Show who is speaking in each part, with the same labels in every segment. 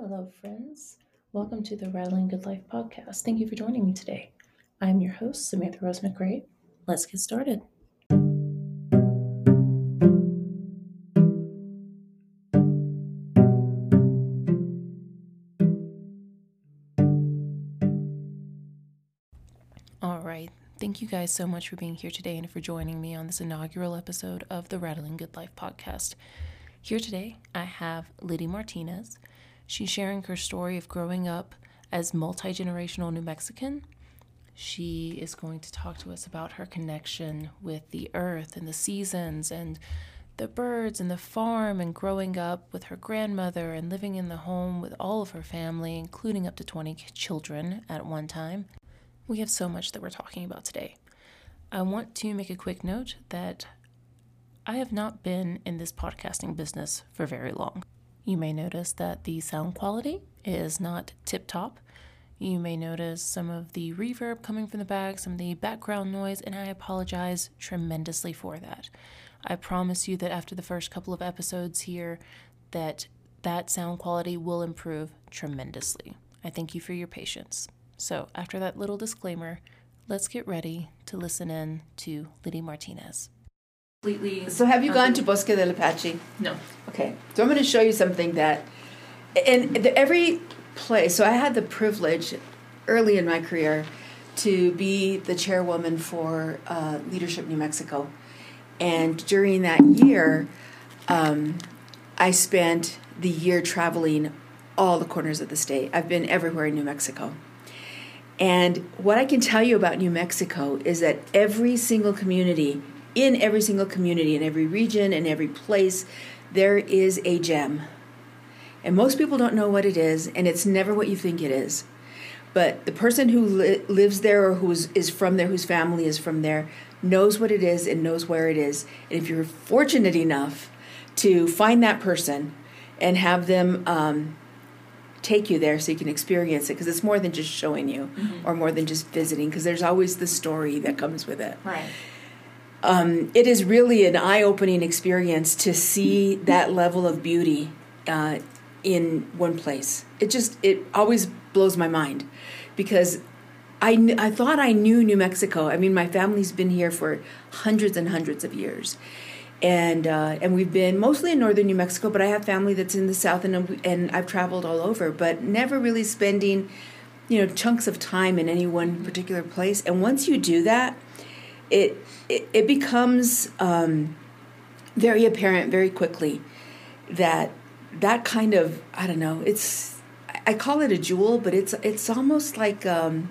Speaker 1: Hello, friends. Welcome to the Rattling Good Life podcast. Thank you for joining me today. I'm your host, Samantha Rose McRae. Let's get started. All right. Thank you guys so much for being here today and for joining me on this inaugural episode of the Rattling Good Life podcast. Here today, I have Liddie Martinez. She's sharing her story of growing up as multi generational New Mexican. She is going to talk to us about her connection with the earth and the seasons and the birds and the farm and growing up with her grandmother and living in the home with all of her family, including up to 20 children at one time. We have so much that we're talking about today. I want to make a quick note that I have not been in this podcasting business for very long. You may notice that the sound quality is not tip top. You may notice some of the reverb coming from the back, some of the background noise, and I apologize tremendously for that. I promise you that after the first couple of episodes here that that sound quality will improve tremendously. I thank you for your patience. So, after that little disclaimer, let's get ready to listen in to Liddie Martinez
Speaker 2: completely. So, have you gone to Bosque del Apache?
Speaker 1: No.
Speaker 2: Okay, so I'm going to show you something that, in the, every place. So, I had the privilege early in my career to be the chairwoman for uh, Leadership New Mexico, and during that year, um, I spent the year traveling all the corners of the state. I've been everywhere in New Mexico. And what I can tell you about New Mexico is that every single community in every single community, in every region, in every place, there is a gem. And most people don't know what it is, and it's never what you think it is. But the person who li- lives there or who is from there, whose family is from there, knows what it is and knows where it is. And if you're fortunate enough to find that person and have them um, take you there so you can experience it, because it's more than just showing you mm-hmm. or more than just visiting, because there's always the story that comes with it.
Speaker 1: Right
Speaker 2: um, it is really an eye-opening experience to see that level of beauty uh, in one place. It just it always blows my mind because I kn- I thought I knew New Mexico. I mean, my family's been here for hundreds and hundreds of years, and uh, and we've been mostly in northern New Mexico. But I have family that's in the south, and and I've traveled all over, but never really spending, you know, chunks of time in any one particular place. And once you do that it it, it becomes um, very apparent very quickly that that kind of I don't know it's I call it a jewel, but it's it's almost like um,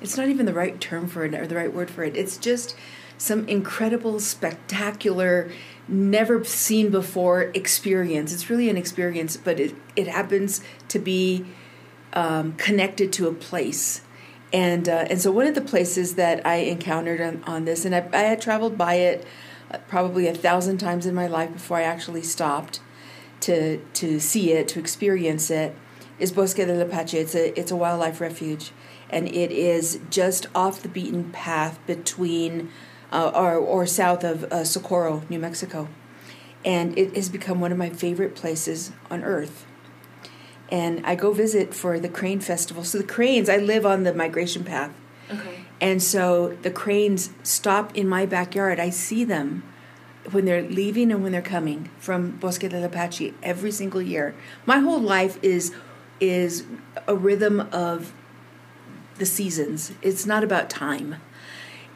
Speaker 2: it's not even the right term for it or the right word for it. It's just some incredible, spectacular, never seen before experience. It's really an experience, but it it happens to be um, connected to a place and uh, and so one of the places that I encountered on, on this, and I, I, had traveled by it uh, probably a thousand times in my life before I actually stopped to to see it, to experience it, is Bosque del Apache. It's a it's a wildlife refuge, and it is just off the beaten path between uh, or or south of uh, Socorro, New Mexico, and it has become one of my favorite places on earth and I go visit for the crane festival. So the cranes, I live on the migration path.
Speaker 1: Okay.
Speaker 2: And so the cranes stop in my backyard. I see them when they're leaving and when they're coming from Bosque del Apache every single year. My whole life is is a rhythm of the seasons. It's not about time.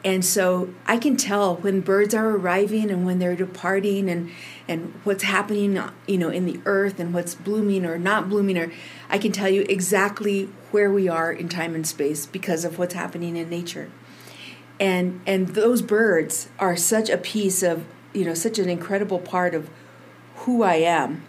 Speaker 2: And so I can tell when birds are arriving and when they're departing and and what's happening, you know, in the earth and what's blooming or not blooming or I can tell you exactly where we are in time and space because of what's happening in nature. And and those birds are such a piece of, you know, such an incredible part of who I am.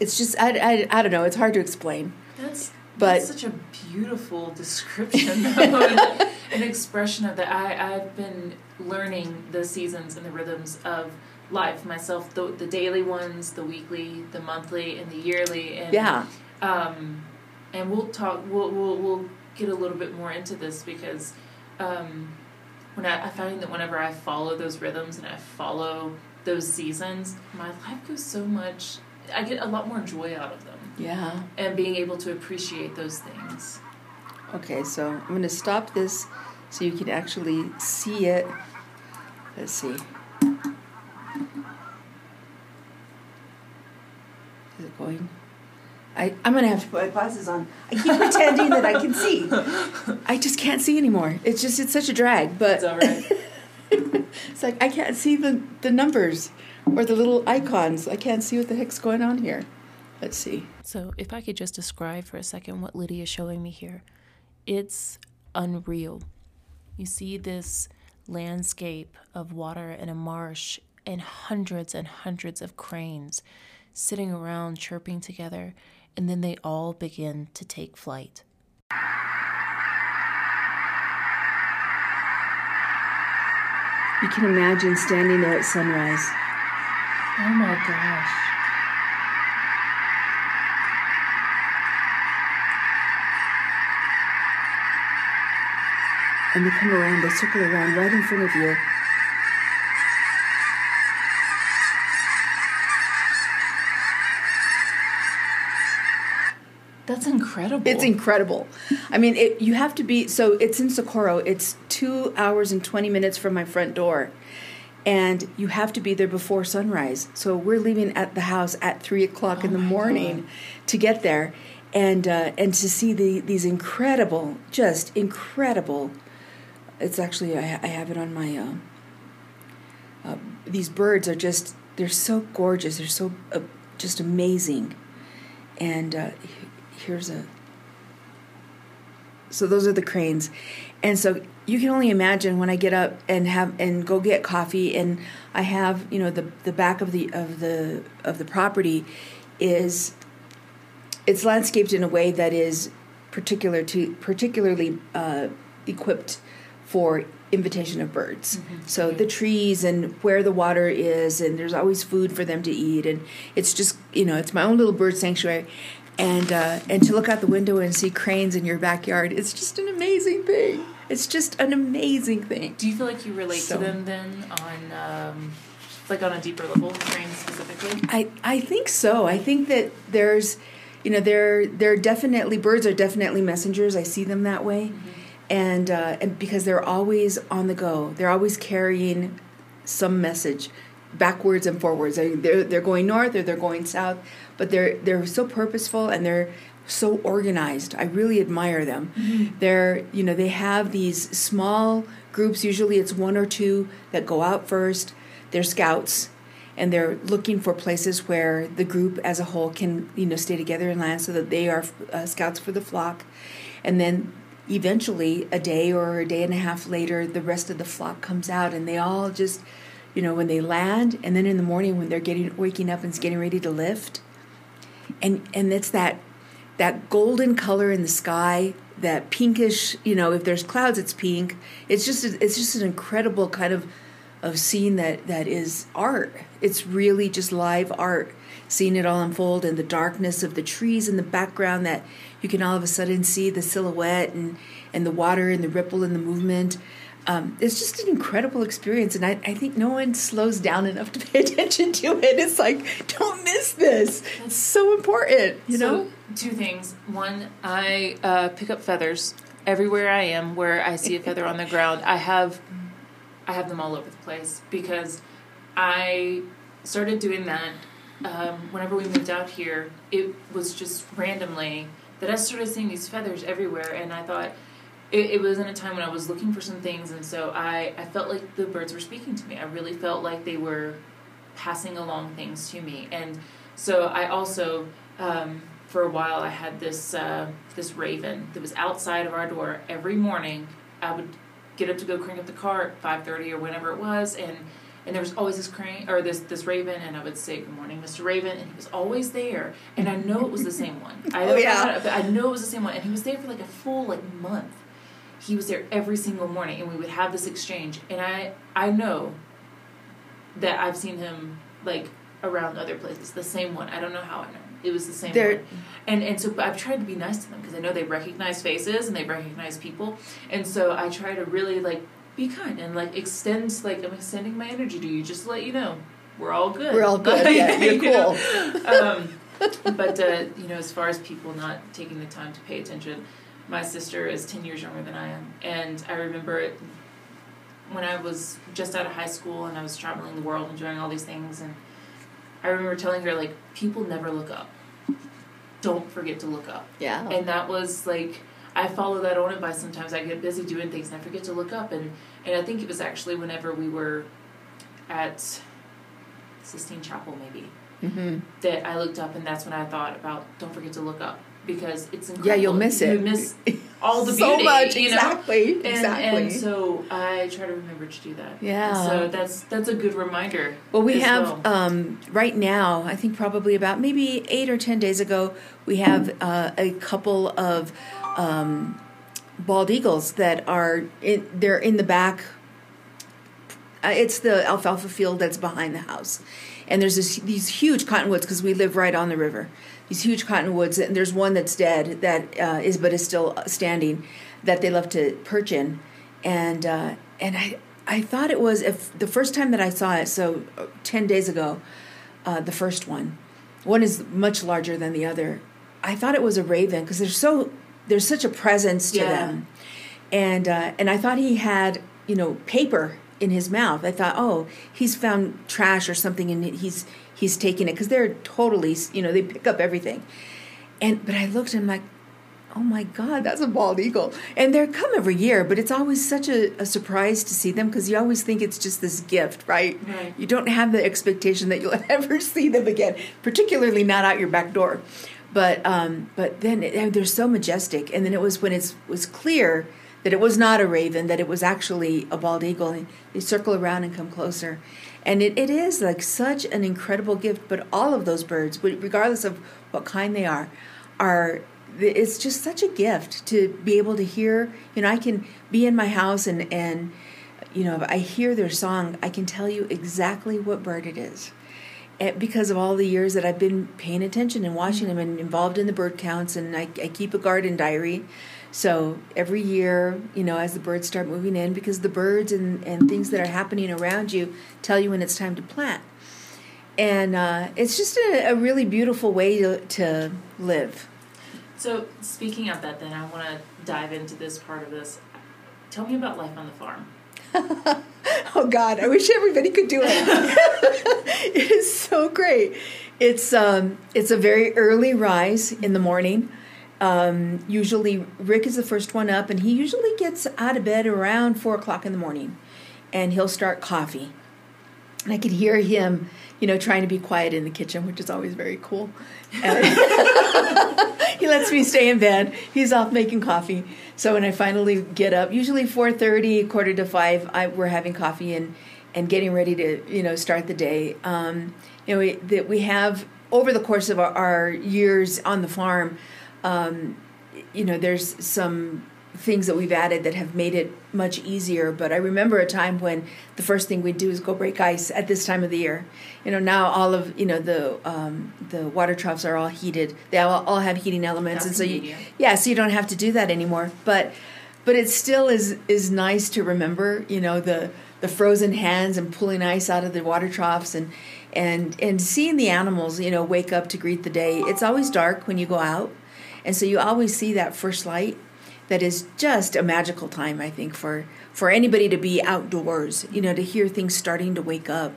Speaker 2: It's just I I, I don't know, it's hard to explain.
Speaker 1: That's but That's such a beautiful description, an, an expression of that. I I've been learning the seasons and the rhythms of life myself. The the daily ones, the weekly, the monthly, and the yearly. And,
Speaker 2: yeah.
Speaker 1: Um, and we'll talk. We'll we'll we'll get a little bit more into this because, um, when I, I find that whenever I follow those rhythms and I follow those seasons, my life goes so much. I get a lot more joy out of them
Speaker 2: Yeah.
Speaker 1: and being able to appreciate those things.
Speaker 2: Okay, so I'm going to stop this so you can actually see it. Let's see. Is it going? I, I'm going to have to put my glasses on. I keep pretending that I can see. I just can't see anymore. It's just, it's such a drag. But
Speaker 1: It's all right.
Speaker 2: it's like I can't see the, the numbers or the little icons. I can't see what the heck's going on here. Let's see.
Speaker 1: So, if I could just describe for a second what Lydia is showing me here, it's unreal. You see this landscape of water and a marsh and hundreds and hundreds of cranes sitting around chirping together, and then they all begin to take flight.
Speaker 2: You can imagine standing there at sunrise.
Speaker 1: Oh my gosh.
Speaker 2: And they come around, they circle around right in front of you.
Speaker 1: That's incredible.
Speaker 2: It's incredible. I mean, it, you have to be so. It's in Socorro. It's two hours and twenty minutes from my front door, and you have to be there before sunrise. So we're leaving at the house at three o'clock in the morning to get there, and uh, and to see the these incredible, just incredible. It's actually I, I have it on my. Uh, uh, these birds are just they're so gorgeous. They're so uh, just amazing, and uh, here's a so those are the cranes and so you can only imagine when i get up and have and go get coffee and i have you know the the back of the of the of the property is it's landscaped in a way that is particular to particularly uh, equipped for invitation of birds. So the trees and where the water is and there's always food for them to eat and it's just you know it's my own little bird sanctuary. And uh, and to look out the window and see cranes in your backyard it's just an amazing thing. It's just an amazing thing.
Speaker 1: Do you feel like you relate
Speaker 2: So-
Speaker 1: to them then on, um, like on a deeper level, cranes specifically?
Speaker 2: I, I think so. I think that there's, you know, they're they're definitely birds are definitely messengers. I see them that way, and uh, and because they're always on the go, they're always carrying some message, backwards and forwards. They're they're, going north or they're going south, but they're they're so purposeful and they're so organized. I really admire them. They're you know they have these small groups. Usually it's one or two that go out first. They're scouts and they're looking for places where the group as a whole can you know stay together and land so that they are uh, scouts for the flock and then eventually a day or a day and a half later the rest of the flock comes out and they all just you know when they land and then in the morning when they're getting waking up and getting ready to lift. And and it's that that golden color in the sky that pinkish you know if there's clouds it's pink. It's just it's just an incredible kind of of scene that that is art. It's really just live art seeing it all unfold and the darkness of the trees in the background that you can all of a sudden see the silhouette and and the water and the ripple and the movement um, it's just an incredible experience and I, I think no one slows down enough to pay attention to it it's like don't miss this it's so important you know
Speaker 1: So, two things. One, I uh, pick up feathers everywhere I am. Where I see a feather on the ground, I have, I have them all over the place because I started doing that. Um, whenever we moved out here, it was just randomly that I started seeing these feathers everywhere, and I thought it, it was in a time when I was looking for some things, and so I, I felt like the birds were speaking to me. I really felt like they were passing along things to me, and so I also um, for a while I had this uh, this raven that was outside of our door every morning. I would get up to go crank up the car at five thirty or whenever it was, and and there was always this crane or this this raven, and I would say good morning, Mr. Raven, and he was always there, and I know it was the same one. I
Speaker 2: Oh, yeah.
Speaker 1: I know it was the same one, and he was there for like a full like month. He was there every single morning, and we would have this exchange, and I I know that I've seen him like around other places. The same one. I don't know how I know. It was the same
Speaker 2: They're-
Speaker 1: one. And and so but I've tried to be nice to them because I know they recognize faces and they recognize people. And so I try to really like be kind and like extend like I'm extending my energy to you just to let you know we're all good.
Speaker 2: We're all good. Yeah, you're
Speaker 1: You know? um, but uh, you know, as far as people not taking the time to pay attention, my sister is ten years younger than I am, and I remember it when I was just out of high school and I was traveling the world and doing all these things, and I remember telling her like, people never look up. Don't forget to look up.
Speaker 2: Yeah.
Speaker 1: And that was like I follow that own advice. Sometimes I get busy doing things and I forget to look up. And and I think it was actually whenever we were at Sistine Chapel, maybe
Speaker 2: mm-hmm.
Speaker 1: that I looked up, and that's when I thought about don't forget to look up because it's incredible.
Speaker 2: Yeah, you'll miss it.
Speaker 1: You miss all the
Speaker 2: so
Speaker 1: beauty,
Speaker 2: much.
Speaker 1: you know?
Speaker 2: exactly.
Speaker 1: And,
Speaker 2: exactly.
Speaker 1: and so I try to remember to do that.
Speaker 2: Yeah.
Speaker 1: And so that's that's a good reminder.
Speaker 2: Well, we have
Speaker 1: well.
Speaker 2: Um, right now. I think probably about maybe eight or ten days ago, we have uh, a couple of um, bald eagles that are in, they're in the back. Uh, it's the alfalfa field that's behind the house, and there's this, these huge cottonwoods because we live right on the river. These huge cottonwoods, and there's one that's dead that uh, is but is still standing, that they love to perch in, and uh, and I I thought it was if the first time that I saw it, so uh, ten days ago, uh, the first one, one is much larger than the other. I thought it was a raven because they're so there's such a presence to
Speaker 1: Yeah.
Speaker 2: them, and uh, and I thought he had you know paper in his mouth. I thought, oh, he's found trash or something, and he's he's taking it because they're totally you know they pick up everything, and but I looked and I'm like, oh my god, that's a bald eagle, and they come every year, but it's always such a, a surprise to see them because you always think it's just this gift, right?
Speaker 1: Right.
Speaker 2: You don't have the expectation that you'll ever see them again, particularly not out your back door. But um, but then it, they're so majestic, and then it was when it was clear that it was not a raven, that it was actually a bald eagle, and they circle around and come closer, and it, it is like such an incredible gift. But all of those birds, regardless of what kind they are, are it's just such a gift to be able to hear. You know, I can be in my house and and you know, if I hear their song, I can tell you exactly what bird it is. And because of all the years that I've been paying attention and watching them and involved in the bird counts, and I, I keep a garden diary. So every year, you know, as the birds start moving in, because the birds and, and things that are happening around you tell you when it's time to plant. And uh, it's just a, a really beautiful way to, to live.
Speaker 1: So speaking of that, then I want to dive into this part of this. Tell me about life on the farm.
Speaker 2: Oh God, I wish everybody could do it. it is so great. It's um, it's a very early rise in the morning. Um, usually, Rick is the first one up, and he usually gets out of bed around four o'clock in the morning, and he'll start coffee. And I could hear him, you know, trying to be quiet in the kitchen, which is always very cool. He lets me stay in bed. He's off making coffee. So when I finally get up, usually four thirty, quarter to five, I, we're having coffee and and getting ready to you know start the day. Um, you know we, that we have over the course of our, our years on the farm. Um, you know, there's some things that we've added that have made it much easier. But I remember a time when the first thing we'd do is go break ice at this time of the year. You know, now all of you know the um, the water troughs are all heated. They all, all have heating elements, and so you, yeah, so you don't have to do that anymore. But but it still is is nice to remember. You know the the frozen hands and pulling ice out of the water troughs and and and seeing the animals you know wake up to greet the day. It's always dark when you go out, and so you always see that first light. That is just a magical time, I think, for for anybody to be outdoors. You know, to hear things starting to wake up.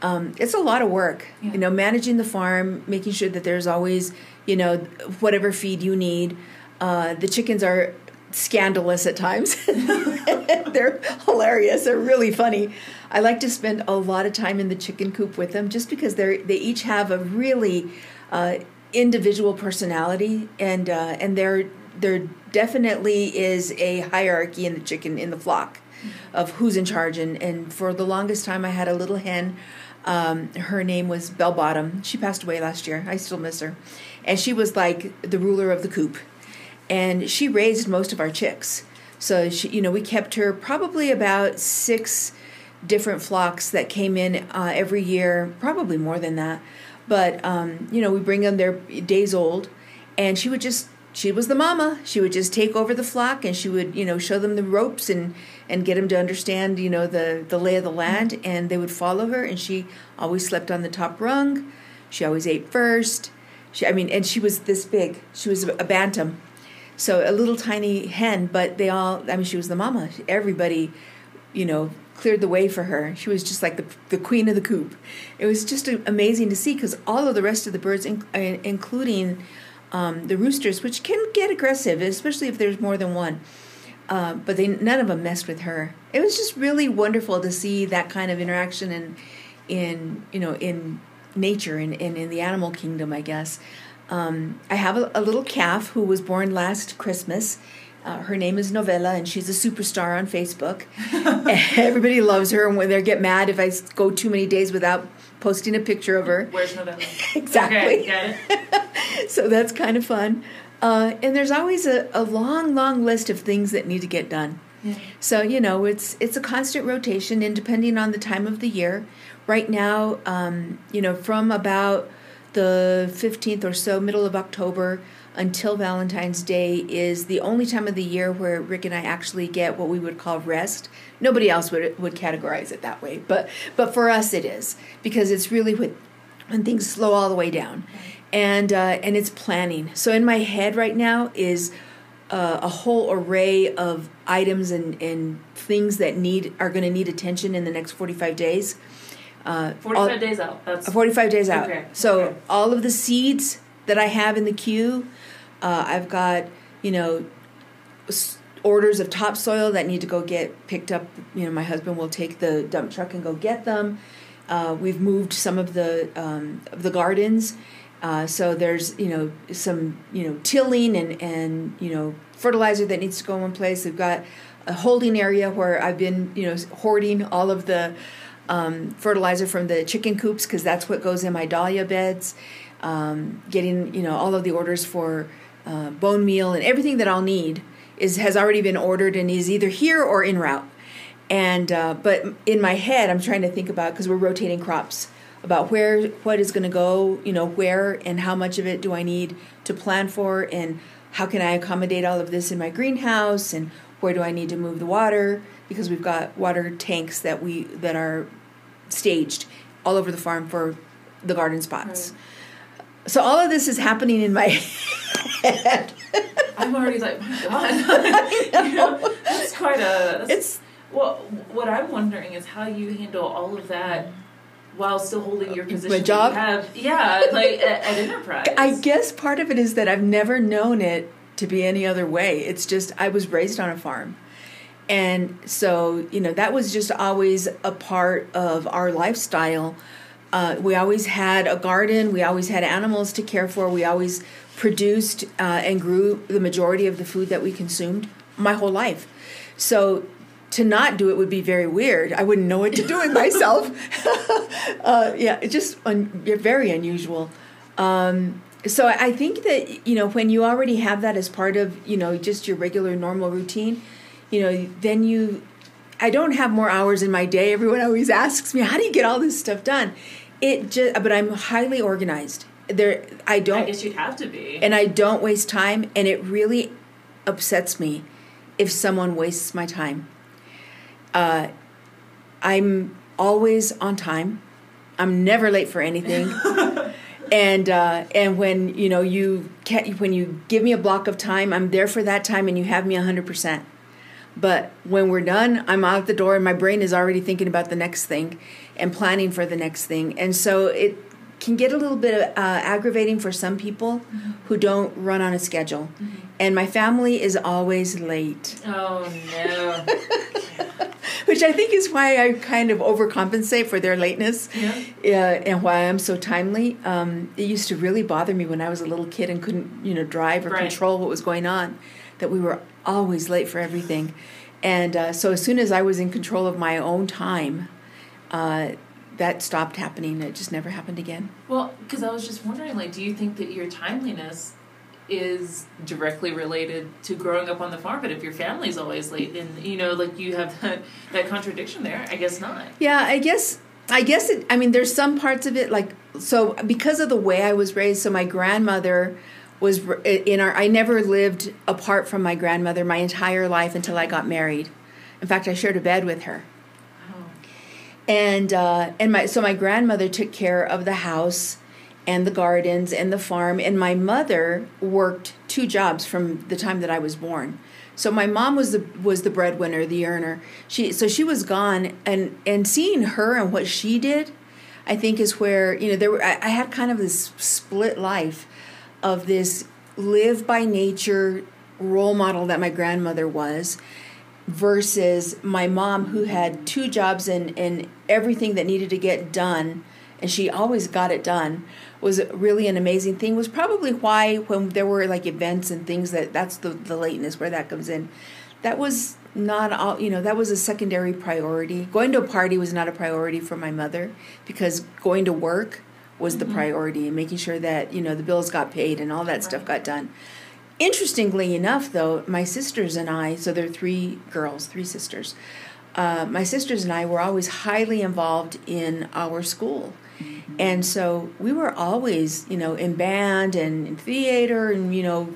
Speaker 2: Um, it's a lot of work,
Speaker 1: Yeah.
Speaker 2: you know, managing the farm, making sure that there's always, you know, whatever feed you need. Uh, the chickens are scandalous at times. They're hilarious. They're really funny. I like to spend a lot of time in the chicken coop with them, just because they're they each have a really uh, individual personality, and uh, and there there definitely is a hierarchy in the chicken in the flock of who's in charge. And and for the longest time, I had a little hen. Um, her name was Bell Bottom. She passed away last year. I still miss her, and she was like the ruler of the coop and she raised most of our chicks. So she, you know, we kept her probably about six different flocks that came in uh, every year, probably more than that. But um, you know, we bring them their days old, and she would just she was the mama. She would just take over the flock, and she would you know show them the ropes and and get them to understand you know the the lay of the land, and they would follow her. And she always slept on the top rung. She always ate first She, I mean, and she was this big. She was a bantam, so a little tiny hen. But they all, I mean, she was the mama. Everybody, you know, cleared the way for her. She was just like the the queen of the coop. It was just amazing to see because all of the rest of the birds, in, uh, including um, the roosters, which can get aggressive, especially if there's more than one. Uh, but they none of them messed with her. It was just really wonderful to see that kind of interaction in in you know in nature and in, in, in, the animal kingdom, I guess. Um, I have a, a, little calf who was born last Christmas. Uh, her name is Novella, and she's a superstar on Facebook. Everybody loves her, and when they get mad if I go too many days without posting a picture of her.
Speaker 1: Where's Novella?
Speaker 2: exactly. Okay, so that's kind of fun. Uh, and there's always a, a long, long list of things that need to get done. Yeah. So you know, it's it's a constant rotation, and depending on the time of the year. Right now, um, you know, from about the 15th or so, middle of October, until Valentine's Day is the only time of the year where Rick and I actually get what we would call rest. Nobody else would would categorize it that way, but but for us it is because it's really when when things slow all the way down, and uh, and it's planning. So in my head right now is uh, a whole array of items and and things that need are going to need attention in the next forty five days.
Speaker 1: Uh, 45 all, days out. That's
Speaker 2: 45 days out. Okay. So okay. all of the seeds that I have in the queue, uh, I've got, you know, orders of topsoil that need to go get picked up. You know, my husband will take the dump truck and go get them. Uh, we've moved some of the um, of the gardens, uh, so there's you know some you know tilling and and you know fertilizer that needs to go in place. We've got a holding area where I've been you know hoarding all of the um, fertilizer from the chicken coops because that's what goes in my dahlia beds. Um, getting you know all of the orders for uh, bone meal and everything that I'll need is has already been ordered and is either here or in route. And uh, but in my head, I'm trying to think about because we're rotating crops about where what is going to go, you know, where and how much of it do I need to plan for, and how can I accommodate all of this in my greenhouse, and where do I need to move the water because we've got water tanks that we that are staged all over the farm for the garden spots. Right. So all of this is happening in my head.
Speaker 1: I'm already like, my God, you know, that's quite a. That's, it's well. What I'm wondering is how you handle all of that while still holding your position.
Speaker 2: My job.
Speaker 1: Have, yeah, like at, at Enterprise.
Speaker 2: I guess part of it is that I've never known it to be any other way. It's just I was raised on a farm. And so, you know, that was just always a part of our lifestyle uh, we always had a garden. We always had animals to care for. We always produced uh, and grew the majority of the food that we consumed my whole life. So to not do it would be very weird. I wouldn't know what to do with myself. uh, yeah, it's just un- very unusual. Um, so I think that you know when you already have that as part of you know just your regular normal routine, you know then you. I don't have more hours in my day. Everyone always asks me, "How do you get all this stuff done?" It just, but I'm highly organized. There, I don't. I
Speaker 1: guess you'd have to be.
Speaker 2: And I don't waste time, and it really upsets me if someone wastes my time. Uh, I'm always on time. I'm never late for anything. and uh, and when you know you when you give me a block of time, I'm there for that time, and you have me hundred percent. But when we're done, I'm out the door, and my brain is already thinking about the next thing and planning for the next thing. And so it can get a little bit uh, aggravating for some people mm-hmm. who don't run on a schedule. Mm-hmm. And my family is always late.
Speaker 1: Oh, no.
Speaker 2: Which I think is why I kind of overcompensate for their lateness yeah. uh, and why I'm so timely. Um, it used to really bother me when I was a little kid and couldn't, you know, drive or right. control what was going on, that we were always late for everything. And uh, so as soon as I was in control of my own time, uh, that stopped happening. It just never happened again.
Speaker 1: Well, because I was just wondering, like, do you think that your timeliness is directly related to growing up on the farm? But if your family's always late, then you know, like, you have that that contradiction there. I guess not.
Speaker 2: Yeah, I guess. I guess it. I mean, there's some parts of it, like, so because of the way I was raised. So my grandmother was in our. I never lived apart from my grandmother my entire life until I got married. In fact, I shared a bed with her and uh, and my so my grandmother took care of the house and the gardens and the farm. And my mother worked two jobs from the time that I was born. So my mom was the was the breadwinner, the earner. She so she was gone, and and seeing her and what she did, I think is where you know there were. I, I had kind of this split life, of this live by nature role model that my grandmother was, versus my mom who had two jobs and and everything that needed to get done, and she always got it done was really an amazing thing was probably why when there were like events and things that that's the the lateness where that comes in that was not all you know that was a secondary priority going to a party was not a priority for my mother because going to work was mm-hmm. the priority and making sure that you know the bills got paid and all that right. stuff got done interestingly enough though my sisters and i so there are three girls three sisters uh, my sisters and i were always highly involved in our school and so we were always, you know, in band and in theater and, you know,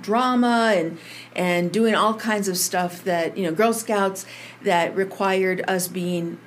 Speaker 2: drama and and doing all kinds of stuff that, you know, Girl Scouts that required us being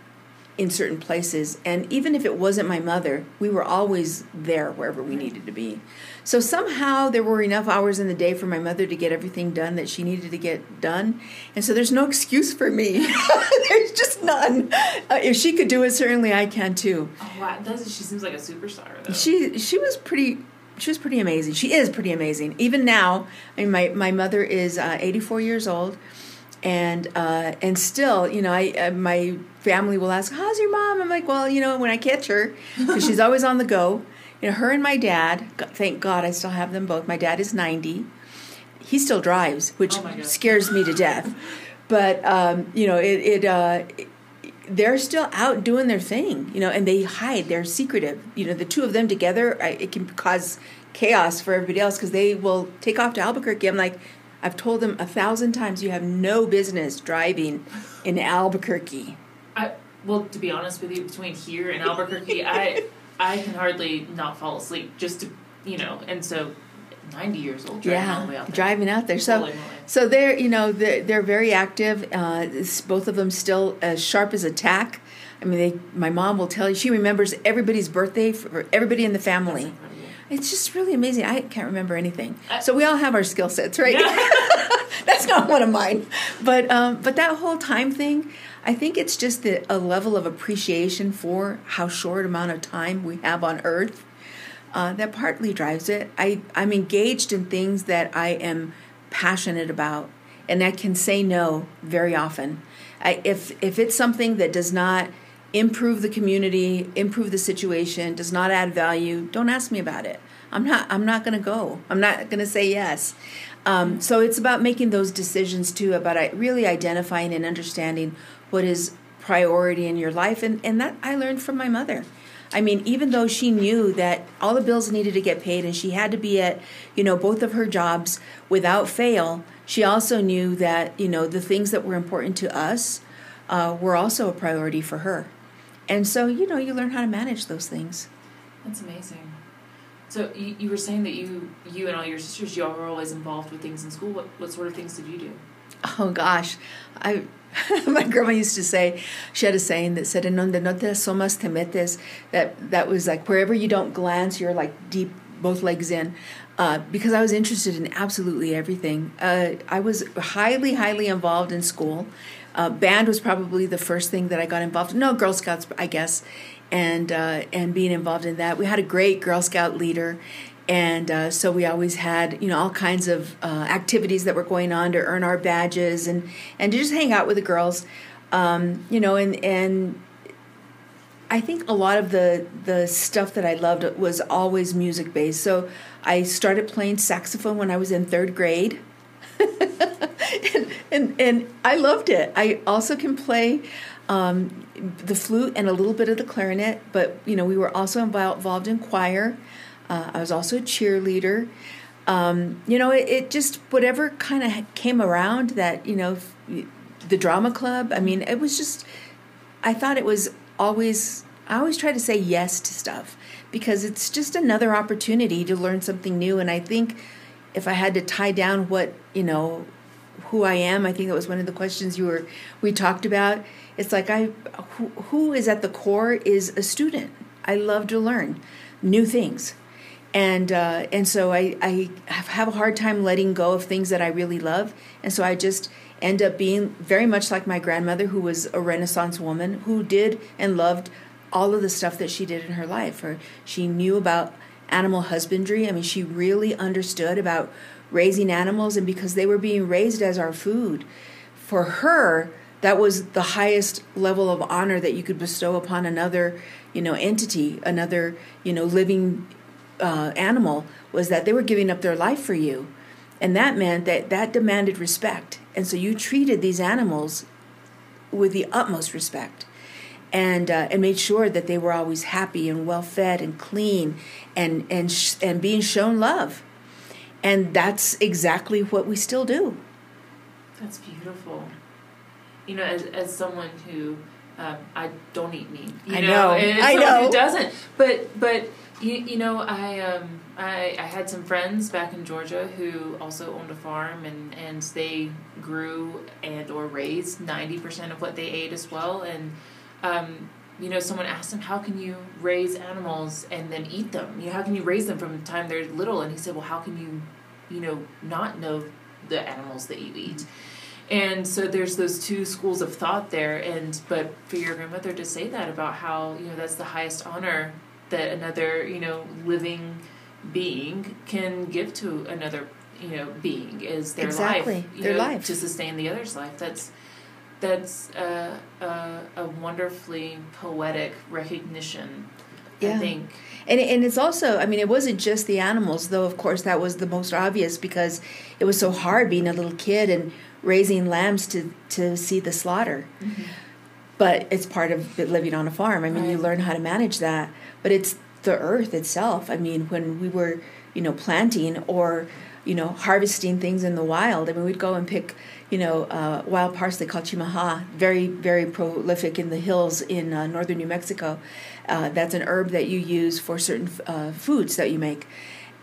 Speaker 2: in certain places. And even if it wasn't my mother, we were always there wherever we needed to be. So somehow there were enough hours in the day for my mother to get everything done that she needed to get done. And so there's no excuse for me. there's just none. Uh, if she could do it, certainly I can too.
Speaker 1: Oh, wow. Does she seems like a superstar though.
Speaker 2: She she was pretty she was pretty amazing. She is pretty amazing. Even now, I mean, my, my mother is uh, 84 years old and uh, and still, you know, I uh, my family will ask, "How's your mom?" I'm like, "Well, you know, when I catch her, because she's always on the go." You know, her and my dad. Thank God, I still have them both. My dad is ninety. He still drives, which oh scares me to death. But um, you know, it, it, uh, it they're still out doing their thing, you know, and they hide. They're secretive. You know, the two of them together, I, it can cause chaos for everybody else because they will take off to Albuquerque. I'm like, I've told them a thousand times, you have no business driving in Albuquerque.
Speaker 1: I well, to be honest with you, between here and Albuquerque, I I can hardly not fall asleep just to you know, and so. 90 years old driving yeah, all the way out there.
Speaker 2: driving out there so so they're you know they're, they're very active uh, both of them still as sharp as a tack i mean they my mom will tell you she remembers everybody's birthday for everybody in the family it's just really amazing. I can't remember anything. Uh, so we all have our skill sets, right? Yeah. That's not one of mine. But um, but that whole time thing, I think it's just the, a level of appreciation for how short amount of time we have on Earth uh, that partly drives it. I I'm engaged in things that I am passionate about, and I can say no very often. I, if if it's something that does not improve the community, improve the situation, does not add value, don't ask me about it. I'm not I'm not going to go. I'm not going to say yes. Um, so it's about making those decisions too, about really identifying and understanding what is priority in your life, and and that I learned from my mother. I mean, even though she knew that all the bills needed to get paid and she had to be at, you know, both of her jobs without fail, she also knew that, you know, the things that were important to us uh, were also a priority for her. And so, you know, you learn how to manage those things.
Speaker 1: That's amazing. So you, you were saying that you you and all your sisters you all were always involved with things in school. What what sort of things did you do?
Speaker 2: Oh gosh, I my grandma used to say she had a saying that said "En donde no te asomas te metes." That that was like wherever you don't glance, you're like deep both legs in. Uh, because I was interested in absolutely everything. Uh, I was highly, highly involved in school. Uh, band was probably the first thing that I got involved in. No, Girl Scouts, I guess, and uh, and being involved in that. We had a great Girl Scout leader, and uh, so we always had you know all kinds of uh, activities that were going on to earn our badges and and to just hang out with the girls, um, you know, and and. I think a lot of the the stuff that I loved was always music based. So I started playing saxophone when I was in third grade. and, and, and I loved it. I also can play um, the flute and a little bit of the clarinet, but you know we were also involved in choir. Uh, I was also a cheerleader. Um, you know, it, it just whatever kind of came around that you know the drama club. I mean, it was just I thought it was always I always try to say yes to stuff because it's just another opportunity to learn something new. And I think if I had to tie down what you know who I am, I think that was one of the questions you were we talked about. It's like I who, who is at the core is a student. I love to learn. new things. And uh, and so I, I have a hard time letting go of things that I really love. And so I just end up being very much like my grandmother, who was a Renaissance woman who did and loved all of the stuff that she did in her life. Or she knew about animal husbandry. I mean, she really understood about raising animals, and because they were being raised as our food, for her, that was the highest level of honor that you could bestow upon another, you know, entity, another, you know, living uh, animal, was that they were giving up their life for you, and that meant that that demanded respect, and so you treated these animals with the utmost respect. And uh, and made sure that they were always happy and well fed and clean and and sh- and being shown love. And that's exactly what we still do.
Speaker 1: That's beautiful. You know as as someone who um, I don't eat meat. You
Speaker 2: I know, know I know
Speaker 1: who doesn't. But but you, you know I um I, I had some friends back in Georgia who also owned a farm and, and they grew and or raised 90% of what they ate as well and um, you know, someone asked him, "How can you raise animals and then eat them? You know, how can you raise them from the time they're little?" And he said, "Well, how can you, you know, not know the animals that you eat?" And so there's those two schools of thought there. And but for your grandmother to say that about how you know that's the highest honor that another you know living being can give to another you know being is their
Speaker 2: exactly.
Speaker 1: life,
Speaker 2: their
Speaker 1: know,
Speaker 2: life
Speaker 1: to sustain the other's life. That's that's a, a, a wonderfully poetic recognition. Yeah. I think.
Speaker 2: And, and it's also, I mean, it wasn't just the animals, though, of course, that was the most obvious because it was so hard being a little kid and raising lambs to, to see the slaughter. Mm-hmm. But it's part of living on a farm. I mean, right. you learn how to manage that. But it's the earth itself. I mean, when we were, you know, planting or, you know, harvesting things in the wild, I mean, we'd go and pick you know, uh, wild parsley called chimajá, very, very prolific in the hills in uh, northern New Mexico. Uh, that's an herb that you use for certain uh, foods that you make.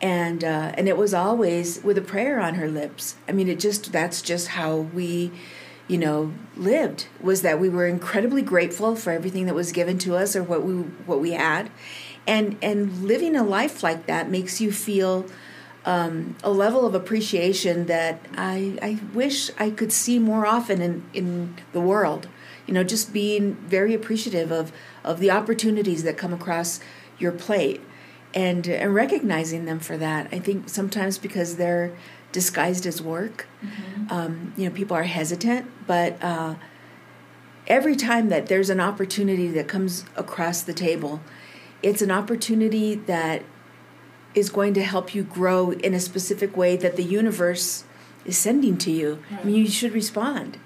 Speaker 2: And, uh, and it was always with a prayer on her lips. I mean, it just, that's just how we, you know, lived, was that we were incredibly grateful for everything that was given to us or what we, what we had. And, and living a life like that makes you feel um, a level of appreciation that I, I wish I could see more often in, in the world. You know, just being very appreciative of, of the opportunities that come across your plate and, and recognizing them for that. I think sometimes because they're disguised as work, mm-hmm. um, you know, people are hesitant, but uh, every time that there's an opportunity that comes across the table, it's an opportunity that is going to help you grow in a specific way that the universe is sending to you. Right. I mean, you should respond.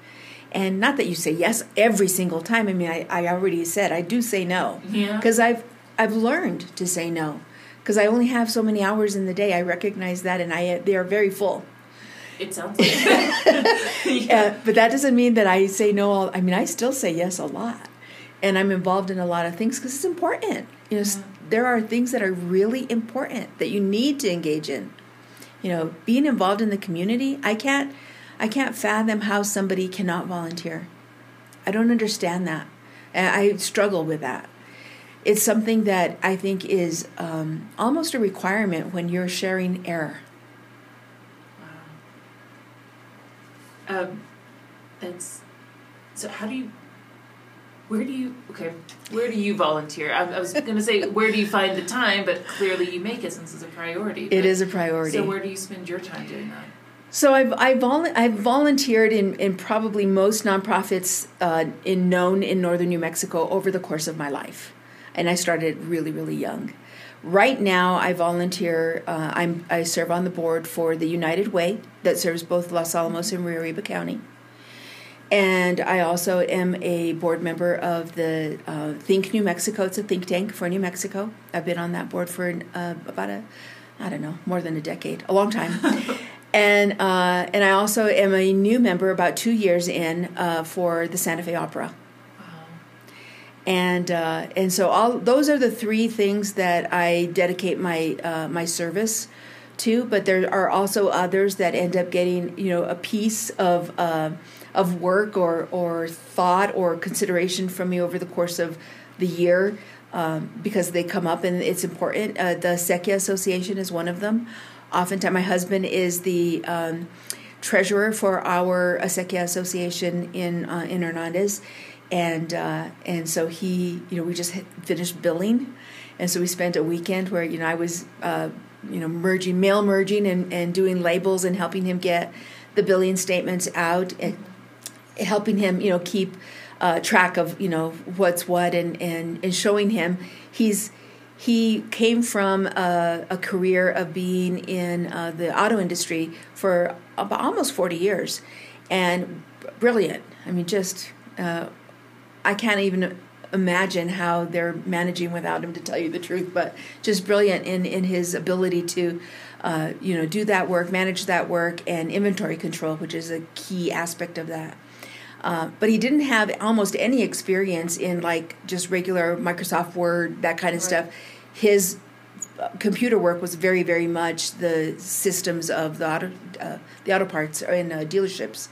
Speaker 2: And not that you say yes every single time. I mean, I, I already said I do say no. Because I've I've learned to say no. Because I only have so many hours in the day. I recognize that, and I they are very full.
Speaker 1: It sounds like.
Speaker 2: yeah. Uh, but that doesn't mean that I say no. All, I mean, I still say yes a lot, and I'm involved in a lot of things because it's important. You know, yeah there are things that are really important that you need to engage in. You know, being involved in the community, I can't I can't fathom how somebody cannot volunteer. I don't understand that. I struggle with that. It's something that I think is um, almost a requirement when you're sharing air.
Speaker 1: Wow. Um, that's so. How do you where do you okay where do you volunteer i, I was going to say where do you find the time but clearly you make it since it's a priority
Speaker 2: it is a priority
Speaker 1: so where do you spend your time doing that
Speaker 2: so I've I've, vol- I've volunteered in, in probably most nonprofits uh, in known in northern New Mexico over the course of my life, and I started really really young. Right now, I volunteer. Uh, I'm I serve on the board for the United Way that serves both Los Alamos and Rio Arriba County. And I also am a board member of the uh, Think New Mexico. It's a think tank for New Mexico. I've been on that board for uh, about a, I don't know, more than a decade, a long time. and uh, and I also am a new member, about two years in, uh, for the Santa Fe Opera. And uh, and so all those are the three things that I dedicate my uh, my service to. But there are also others that end up getting you know a piece of of work or, or thought or consideration from me over the course of the year. um, because they come up and it's important. Uh, the Acequia Association is one of them. Oftentimes, my husband is the um, treasurer for our Acequia Association in uh, in Hernandez, and uh, and so he, you know, we just finished billing, and so we spent a weekend where you know I was, uh, you know, merging mail merging and and doing labels and helping him get the billing statements out and helping him, you know, keep uh, track of you know what's what and and and showing him he's he came from a, a career of being in uh, the auto industry for almost 40 years and brilliant. I mean just uh, i can't even imagine how they're managing without him to tell you the truth but just brilliant in in his ability to uh, you know do that work manage that work and inventory control which is a key aspect of that uh, but he didn't have almost any experience in like just regular Microsoft Word, that kind of right. stuff. His uh, computer work was very, very much the systems of the auto, uh, the auto parts in uh, dealerships.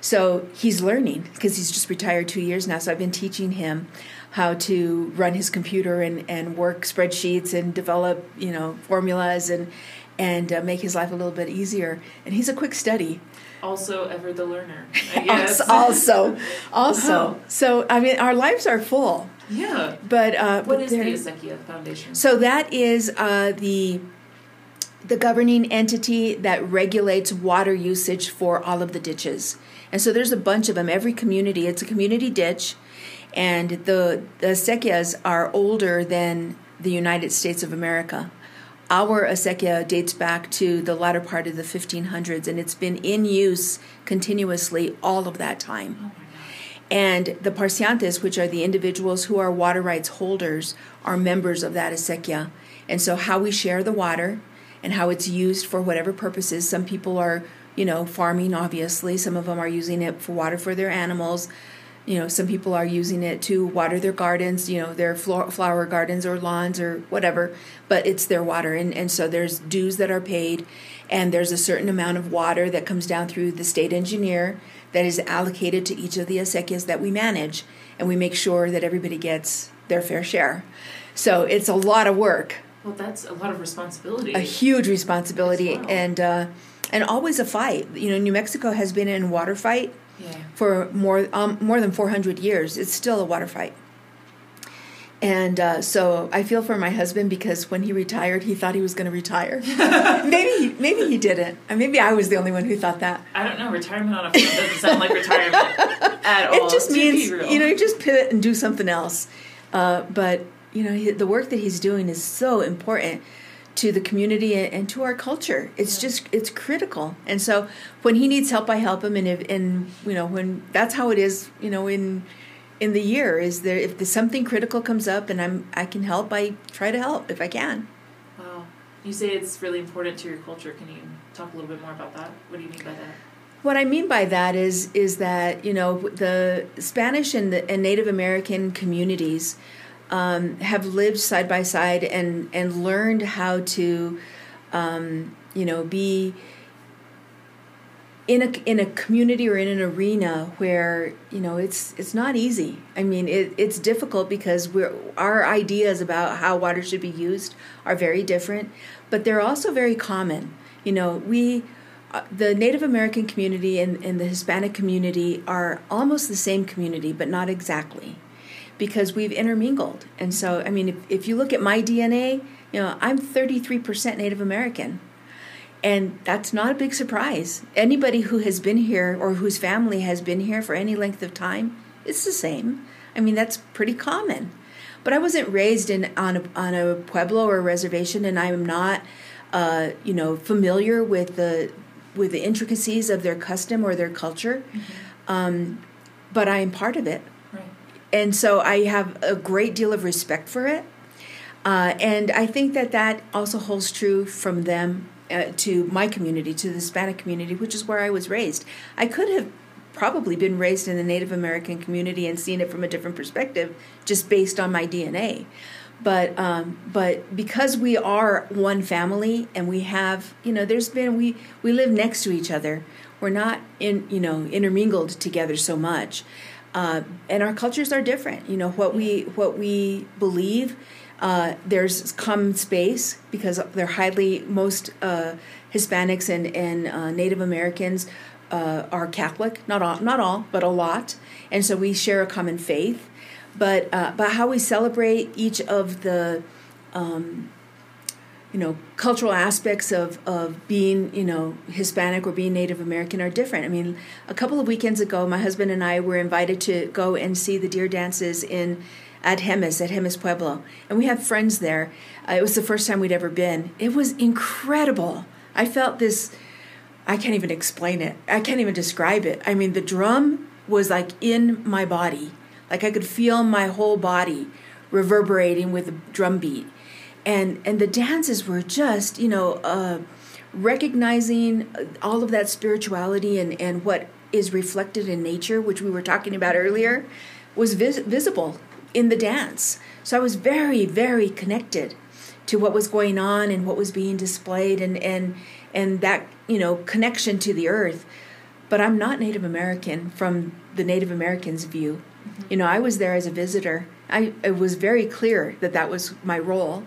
Speaker 2: So he's learning because he's just retired two years now. So I've been teaching him how to run his computer and, and work spreadsheets and develop you know formulas and and uh, make his life a little bit easier. And he's a quick study
Speaker 1: also ever the learner. I guess.
Speaker 2: also, also. Wow. So I mean, our lives are full.
Speaker 1: Yeah.
Speaker 2: But uh,
Speaker 1: what but is the Acequia Foundation?
Speaker 2: So that is uh, the the governing entity that regulates water usage for all of the ditches. And so there's a bunch of them. Every community, it's a community ditch, and the the acequias are older than the United States of America. Our acequia dates back to the latter part of the 1500s, and it's been in use continuously all of that time. Oh and the parciantes, which are the individuals who are water rights holders, are members of that acequia. And so, how we share the water and how it's used for whatever purposes. Some people are, you know, farming, obviously. Some of them are using it for water for their animals you know some people are using it to water their gardens you know their flower gardens or lawns or whatever but it's their water and, and so there's dues that are paid and there's a certain amount of water that comes down through the state engineer that is allocated to each of the acequias that we manage and we make sure that everybody gets their fair share so it's a lot of work
Speaker 1: well that's a lot of responsibility
Speaker 2: a huge responsibility well. and uh, and always a fight you know new mexico has been in water fight
Speaker 1: yeah.
Speaker 2: for more um, more than 400 years. It's still a water fight. And uh, so I feel for my husband because when he retired, he thought he was going to retire. maybe maybe he didn't. Maybe I was the only one who thought that.
Speaker 1: I don't know. Retirement on a farm doesn't sound like retirement at all.
Speaker 2: It just means you know you just pivot and do something else. Uh, but you know the work that he's doing is so important to the community and, to our culture. It's yeah. just it's critical. And so when he needs help, I help him. And if and you know when that's how it is, you know in in the year is there if there's something critical comes up and I'm I can help, I try to help if I can.
Speaker 1: Wow, you say it's really important to your culture. Can you talk a little bit more about that? What do you mean by that?
Speaker 2: What I mean by that is is that you know the Spanish and, the, and Native American communities um, have lived side by side and and learned how to, um, you know, be in a in a community or in an arena where you know it's it's not easy. I mean, it, it's difficult because we're our ideas about how water should be used are very different, but they're also very common. You know, we uh, the Native American community and, and the Hispanic community are almost the same community, but not exactly because we've intermingled. And so, I mean, if, if you look at my DNA, you know, I'm 33% Native American. And that's not a big surprise. Anybody who has been here or whose family has been here for any length of time, it's the same. I mean, that's pretty common. But I wasn't raised in on a, on a pueblo or a reservation, and I am not, uh, you know, familiar with the with the intricacies of their custom or their culture. Mm-hmm. Um, but I am part of it and so I have a great deal of respect for it. Uh, and I think that that also holds true from them uh, to my community, to the Hispanic community, which is where I was raised. I could have probably been raised in the Native American community and seen it from a different perspective, just based on my DNA. But um, but because we are one family and we have you know there's been we we live next to each other. We're not in you know intermingled together so much. Uh, and our cultures are different. You know what we what we believe. Uh, there's common space because they're highly most uh, Hispanics and and uh, Native Americans uh, are Catholic. Not all, not all, but a lot, and so we share a common faith. But uh, but how we celebrate each of the um, you know cultural aspects of of being you know Hispanic or being Native American are different. I mean, a couple of weekends ago, my husband and I were invited to go and see the deer dances in at Jemez at Jemez Pueblo, and we had friends there. Uh, it was the first time we'd ever been. It was incredible. I felt this. I can't even explain it. I can't even describe it. I mean, the drum was like in my body, like I could feel my whole body reverberating with the drum beat and and the dances were just you know uh, recognizing all of that spirituality and and what is reflected in nature which we were talking about earlier was vis- visible in the dance. So i was very very connected to what was going on and what was being displayed and and and that you know connection to the earth. But i'm not native american from the native americans view. Mm-hmm. you know i was there as a visitor. I, it was very clear that that was my role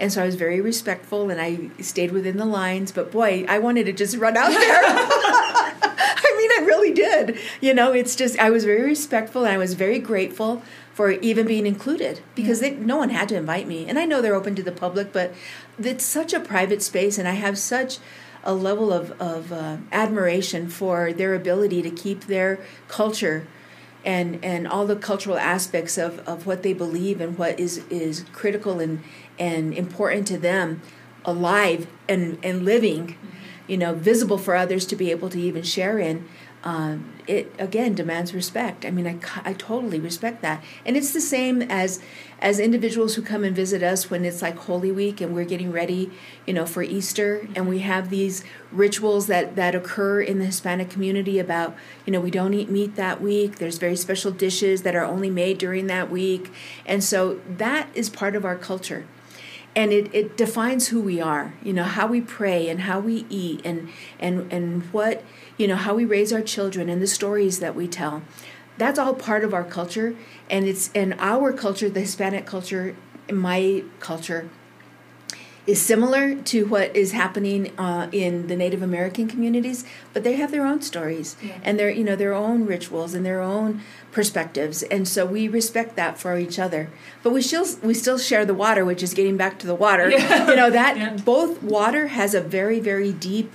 Speaker 2: and so I was very respectful and I stayed within the lines. But boy, I wanted to just run out there. I mean, I really did. You know, it's just, I was very respectful and I was very grateful for even being included because they, no one had to invite me. And I know they're open to the public, but it's such a private space and I have such a level of, of uh, admiration for their ability to keep their culture and and all the cultural aspects of, of what they believe and what is is critical and and important to them alive and and living mm-hmm. you know visible for others to be able to even share in um, it again demands respect. I mean I, I totally respect that. And it's the same as as individuals who come and visit us when it's like holy week and we're getting ready you know for easter and we have these rituals that that occur in the hispanic community about you know we don't eat meat that week. There's very special dishes that are only made during that week. And so that is part of our culture and it, it defines who we are you know how we pray and how we eat and and and what you know how we raise our children and the stories that we tell. That's all part of our culture. And it's in our culture the hispanic culture my culture is similar to what is happening uh, in the Native American communities, but they have their own stories yeah. and their you know their own rituals and their own perspectives, and so we respect that for each other. But we still we still share the water, which is getting back to the water. Yeah. You know that yeah. both water has a very very deep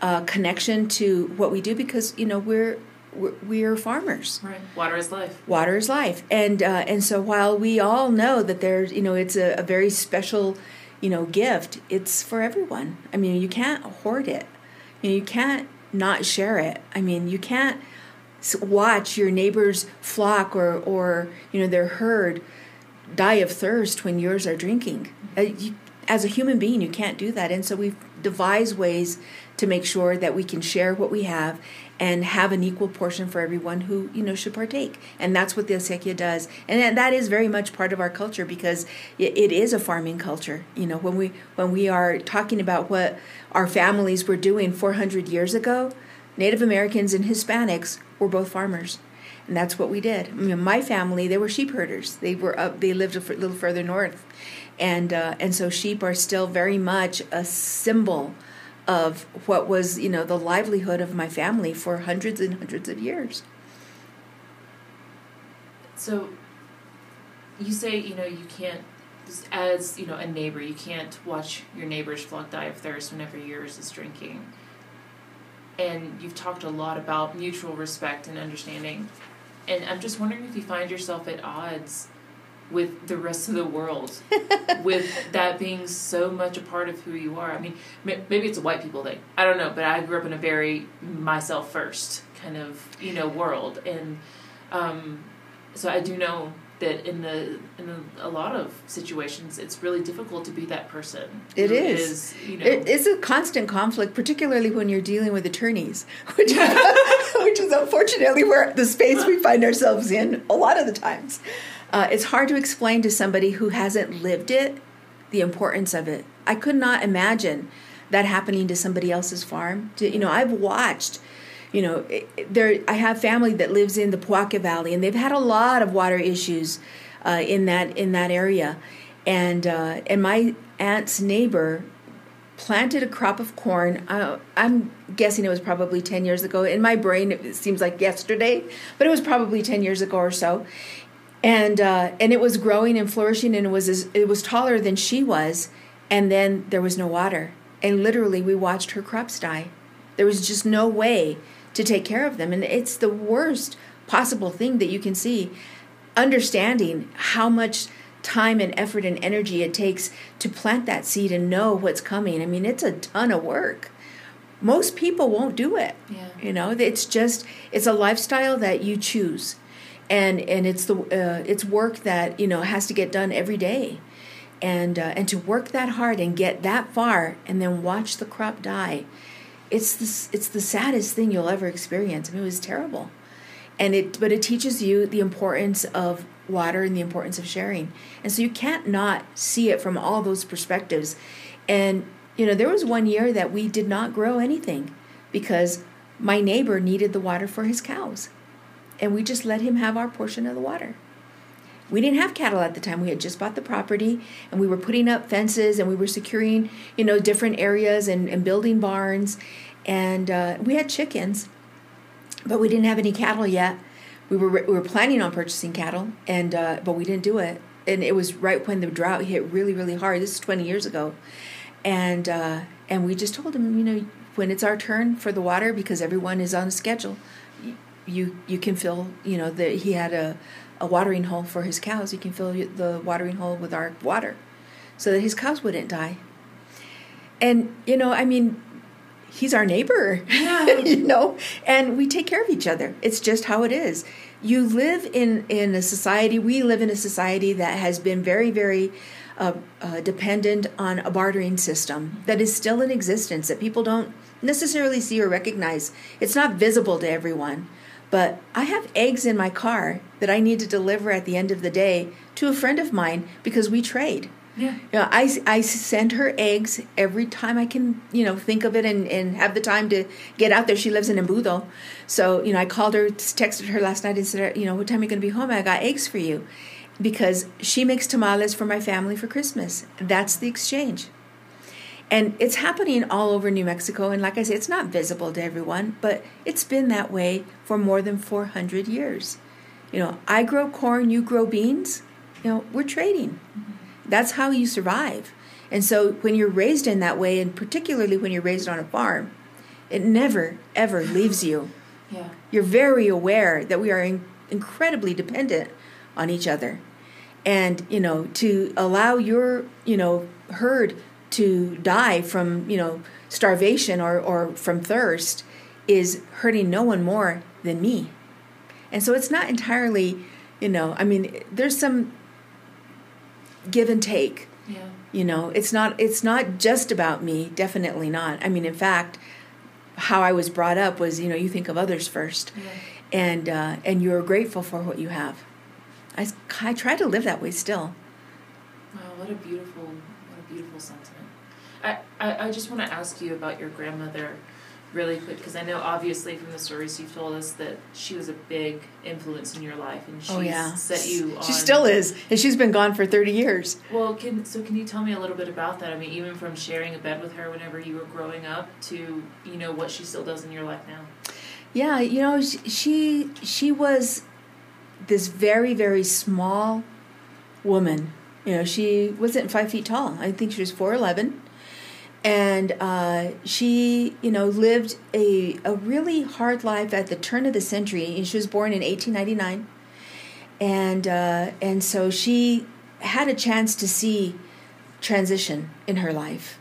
Speaker 2: uh, connection to what we do because you know we're we're farmers.
Speaker 1: Right. Water is life.
Speaker 2: Water is life, and uh, and so while we all know that there's you know it's a, a very special you know gift it's for everyone. I mean you can't hoard it. You, know, you can't not share it. I mean you can't watch your neighbor's flock or or you know their herd die of thirst when yours are drinking. Uh, as a human being you can't do that. And so we've devised ways to make sure that we can share what we have and have an equal portion for everyone who you know should partake. And that's what the acequia does. And that is very much part of our culture because it is a farming culture. You know when we when we are talking about what our families were doing 400 years ago native americans and hispanics were both farmers. And that's what we did. I mean, my family they were sheep herders. They were up they lived a little further north. And uh, and so sheep are still very much a symbol of what was, you know, the livelihood of my family for hundreds and hundreds of years.
Speaker 1: So you say, you know, you can't as, you know, a neighbor, you can't watch your neighbor's flock die of thirst whenever yours is drinking. And you've talked a lot about mutual respect and understanding. And I'm just wondering if you find yourself at odds with the rest of the world, with that being so much a part of who you are. I mean, maybe it's a white people thing. I don't know, but I grew up in a very myself first kind of you know world, and um, so I do know that in the in the, a lot of situations it's really difficult to be that person
Speaker 2: it is. is you know, it is a constant conflict particularly when you're dealing with attorneys which which is unfortunately where the space we find ourselves in a lot of the times uh, it's hard to explain to somebody who hasn't lived it the importance of it. I could not imagine that happening to somebody else's farm. To, you know, I've watched, you know, there I have family that lives in the Pojoaque Valley, and they've had a lot of water issues uh, in that in that area, and uh, and my aunt's neighbor planted a crop of corn. Uh, I'm guessing it was probably 10 years ago. In my brain, it seems like yesterday, but it was probably 10 years ago or so. And uh, and it was growing and flourishing, and it was as, it was taller than she was. And then there was no water, and literally we watched her crops die. There was just no way to take care of them, and it's the worst possible thing that you can see. Understanding how much time and effort and energy it takes to plant that seed and know what's coming. I mean, it's a ton of work. Most people won't do it.
Speaker 1: Yeah.
Speaker 2: You know, it's just it's a lifestyle that you choose. And and it's the uh, it's work that, you know, has to get done every day. And uh, and to work that hard and get that far and then watch the crop die. It's the it's the saddest thing you'll ever experience. I mean, it was terrible and it but it teaches you the importance of water and the importance of sharing and so you can't not see it from all those perspectives and you know there was one year that we did not grow anything because my neighbor needed the water for his cows and we just let him have our portion of the water we didn't have cattle at the time we had just bought the property and we were putting up fences and we were securing you know different areas and, and building barns and uh, we had chickens but we didn't have any cattle yet. We were we were planning on purchasing cattle, and uh, but we didn't do it. And it was right when the drought hit really really hard. This is twenty years ago, and uh, and we just told him, you know, when it's our turn for the water, because everyone is on a schedule, you you can fill. You know that he had a a watering hole for his cows. You can fill the watering hole with our water, so that his cows wouldn't die. And you know, I mean, he's our neighbor
Speaker 1: yeah.
Speaker 2: you know and we take care of each other it's just how it is you live in in a society we live in a society that has been very very uh, uh, dependent on a bartering system that is still in existence that people don't necessarily see or recognize it's not visible to everyone but i have eggs in my car that i need to deliver at the end of the day to a friend of mine because we trade
Speaker 1: yeah.
Speaker 2: You know, I, I send her eggs every time I can, you know, think of it and, and have the time to get out there. She lives in Embudo. So, you know, I called her, texted her last night and said, you know, what time are you going to be home? I got eggs for you. Because she makes tamales for my family for Christmas. That's the exchange. And it's happening all over New Mexico. And like I said, it's not visible to everyone, but it's been that way for more than 400 years. You know, I grow corn, you grow beans. You know, we're trading. Mm-hmm that's how you survive. And so when you're raised in that way, and particularly when you're raised on a farm, it never, ever leaves you.
Speaker 1: Yeah.
Speaker 2: You're very aware that we are in, incredibly dependent on each other. And, you know, to allow your, you know, herd to die from, you know, starvation or, or from thirst is hurting no one more than me. And so it's not entirely, you know, I mean, there's some give and take.
Speaker 1: Yeah.
Speaker 2: You know, it's not it's not just about me, definitely not. I mean, in fact, how I was brought up was, you know, you think of others first.
Speaker 1: Yeah.
Speaker 2: And uh, and you're grateful for what you have. I, I try to live that way still.
Speaker 1: Wow, what a beautiful what a beautiful sentiment. I, I, I just want to ask you about your grandmother really quick because I know obviously from the stories you've told us that she was a big influence in your life and oh, she's
Speaker 2: oh, yeah.
Speaker 1: set you on.
Speaker 2: She still is, and she's been gone for thirty years.
Speaker 1: Well, can so can you tell me a little bit about that? I mean, even from sharing a bed with her whenever you were growing up to you know what she still does in your life now.
Speaker 2: Yeah, you know she she was this very very small woman. You know, she wasn't five feet tall. I think she was four eleven and uh, she you know lived a, a really hard life at the turn of the century. She was born in 1899 and uh, and so she had a chance to see transition in her life.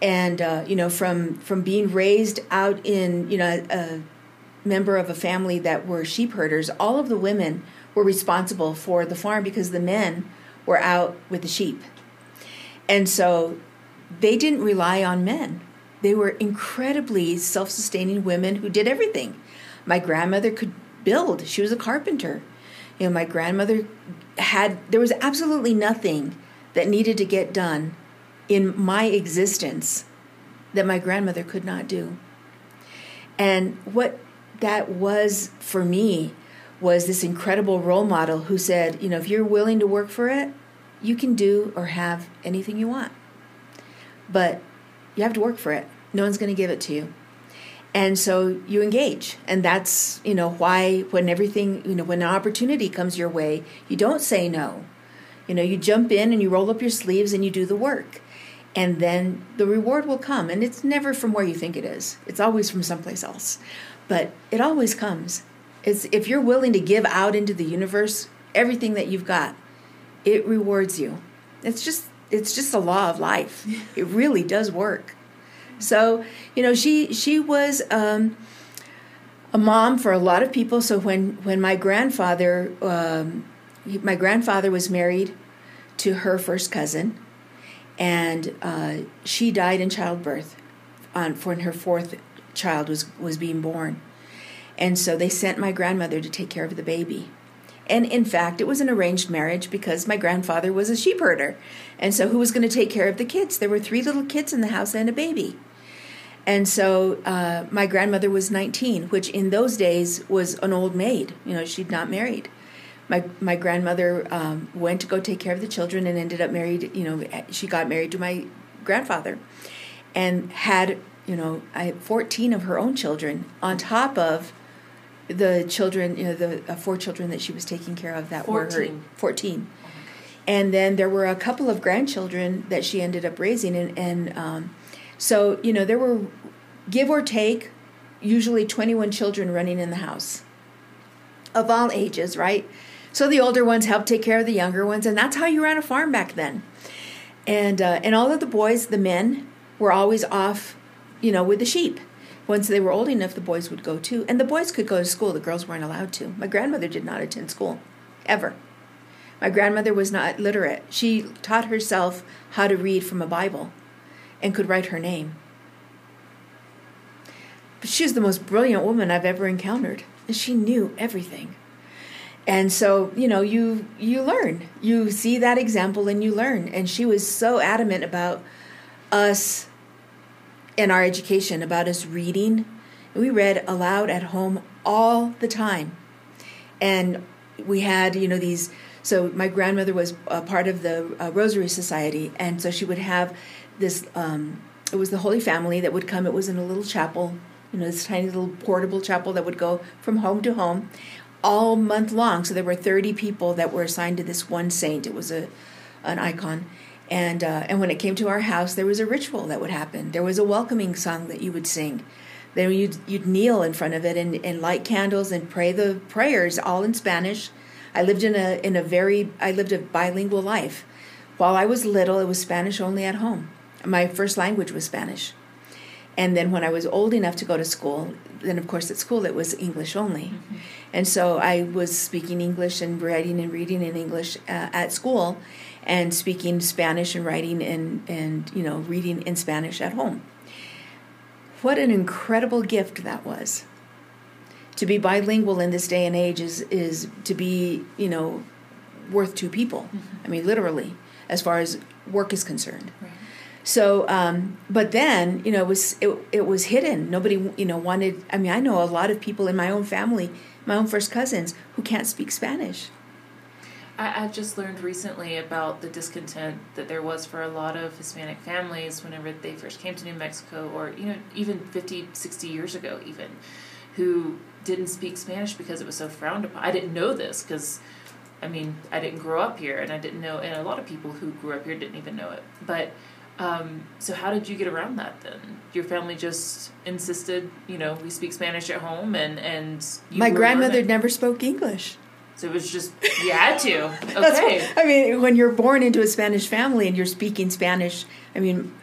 Speaker 2: And uh, you know from from being raised out in you know a member of a family that were sheep herders all of the women were responsible for the farm because the men were out with the sheep. And so they didn't rely on men. They were incredibly self sustaining women who did everything. My grandmother could build, she was a carpenter. You know, my grandmother had, there was absolutely nothing that needed to get done in my existence that my grandmother could not do. And what that was for me was this incredible role model who said, you know, if you're willing to work for it, you can do or have anything you want. But you have to work for it. No one's going to give it to you. And so you engage. And that's, you know, why when everything, you know, when an opportunity comes your way, you don't say no. You know, you jump in and you roll up your sleeves and you do the work. And then the reward will come. And it's never from where you think it is, it's always from someplace else. But it always comes. It's if you're willing to give out into the universe everything that you've got, it rewards you. It's just it's just a law of life. It really does work. So, you know, she she was um, a mom for a lot of people. So when when my grandfather um, my grandfather was married to her first cousin, and uh, she died in childbirth on when her fourth child was was being born, and so they sent my grandmother to take care of the baby. And in fact, it was an arranged marriage because my grandfather was a sheep herder. And so, who was going to take care of the kids? There were three little kids in the house and a baby. And so, uh, my grandmother was 19, which in those days was an old maid. You know, she'd not married. My, my grandmother um, went to go take care of the children and ended up married. You know, she got married to my grandfather and had, you know, I had 14 of her own children on top of the children, you know, the uh, four children that she was taking care of that 14. were her 14. And then there were a couple of grandchildren that she ended up raising. And, and um, so, you know, there were, give or take, usually 21 children running in the house of all ages, right? So the older ones helped take care of the younger ones. And that's how you ran a farm back then. And, uh, and all of the boys, the men, were always off, you know, with the sheep once they were old enough, the boys would go too. And the boys could go to school, the girls weren't allowed to. My grandmother did not attend school, ever. My grandmother was not literate. She taught herself how to read from a Bible and could write her name. But she was the most brilliant woman I've ever encountered. And she knew everything. And so, you know, you you learn. You see that example and you learn. And she was so adamant about us in our education about us reading. We read aloud at home all the time. And we had, you know, these. So my grandmother was a part of the uh, Rosary Society, and so she would have this. Um, it was the Holy Family that would come. It was in a little chapel, you know, this tiny little portable chapel that would go from home to home, all month long. So there were thirty people that were assigned to this one saint. It was a an icon, and uh, and when it came to our house, there was a ritual that would happen. There was a welcoming song that you would sing. Then you'd you'd kneel in front of it and, and light candles and pray the prayers all in Spanish. I lived in a in a very I lived a bilingual life. While I was little, it was Spanish only at home. My first language was Spanish. And then when I was old enough to go to school, then of course at school it was English only. Mm-hmm. And so I was speaking English and writing and reading in English uh, at school and speaking Spanish and writing and, and you know reading in Spanish at home. What an incredible gift that was. To be bilingual in this day and age is is to be, you know, worth two people. Mm-hmm. I mean literally, as far as work is concerned. Right. So, um, but then you know it was it, it was hidden. Nobody you know wanted. I mean, I know a lot of people in my own family, my own first cousins, who can't speak Spanish.
Speaker 1: I, I just learned recently about the discontent that there was for a lot of Hispanic families whenever they first came to New Mexico, or you know, even 50, 60 years ago, even, who didn't speak Spanish because it was so frowned upon. I didn't know this because, I mean, I didn't grow up here, and I didn't know, and a lot of people who grew up here didn't even know it. But um, so how did you get around that then? Your family just insisted, you know, we speak Spanish at home, and and
Speaker 2: my grandmother never spoke English.
Speaker 1: So it was just you had to. Okay.
Speaker 2: What, I mean, when you're born into a Spanish family and you're speaking Spanish, I mean,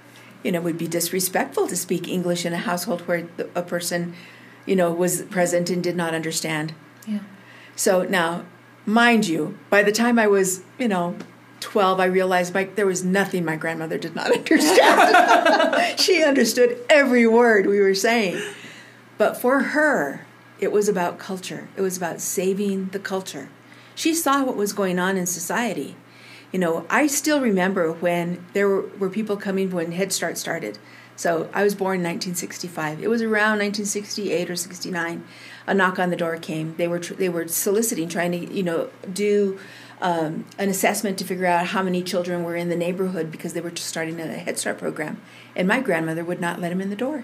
Speaker 2: you know, it would be disrespectful to speak English in a household where a person, you know, was present and did not understand.
Speaker 1: Yeah.
Speaker 2: So now, mind you, by the time I was, you know, 12, I realized my, there was nothing my grandmother did not understand. she understood every word we were saying. But for her, it was about culture, it was about saving the culture. She saw what was going on in society. You know, I still remember when there were, were people coming when Head Start started So I was born in 1965. It was around 1968 or 69. A knock on the door came. They were tr- they were soliciting, trying to you know do um, an assessment to figure out how many children were in the neighborhood because they were just starting a Head Start program. And my grandmother would not let him in the door.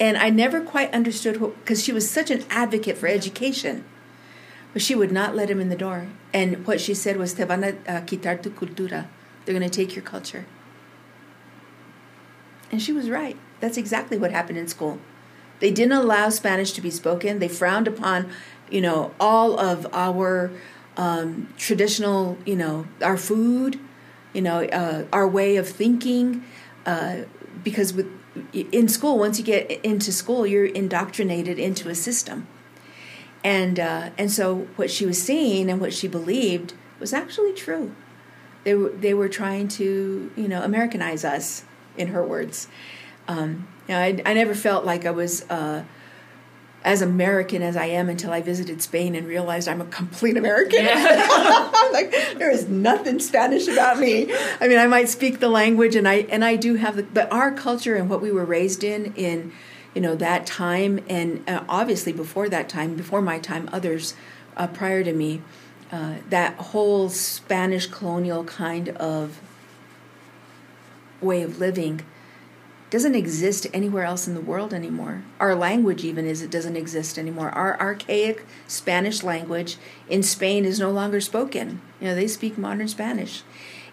Speaker 2: And I never quite understood because she was such an advocate for education, but she would not let him in the door. And what she said was, "Te van a quitar tu cultura." They're going to take your culture. And she was right. That's exactly what happened in school. They didn't allow Spanish to be spoken. They frowned upon, you know, all of our um, traditional, you know, our food, you know, uh, our way of thinking. Uh, because with in school, once you get into school, you're indoctrinated into a system. And uh, and so what she was seeing and what she believed was actually true. They were they were trying to you know Americanize us, in her words. Um, you know, I, I never felt like I was uh, as American as I am until I visited Spain and realized I'm a complete American. Yeah. like there is nothing Spanish about me. I mean, I might speak the language, and I and I do have the, but our culture and what we were raised in in you know that time, and uh, obviously before that time, before my time, others uh, prior to me uh, that whole Spanish colonial kind of way of living doesn't exist anywhere else in the world anymore. Our language, even, is it doesn't exist anymore. Our archaic Spanish language in Spain is no longer spoken. You know, they speak modern Spanish.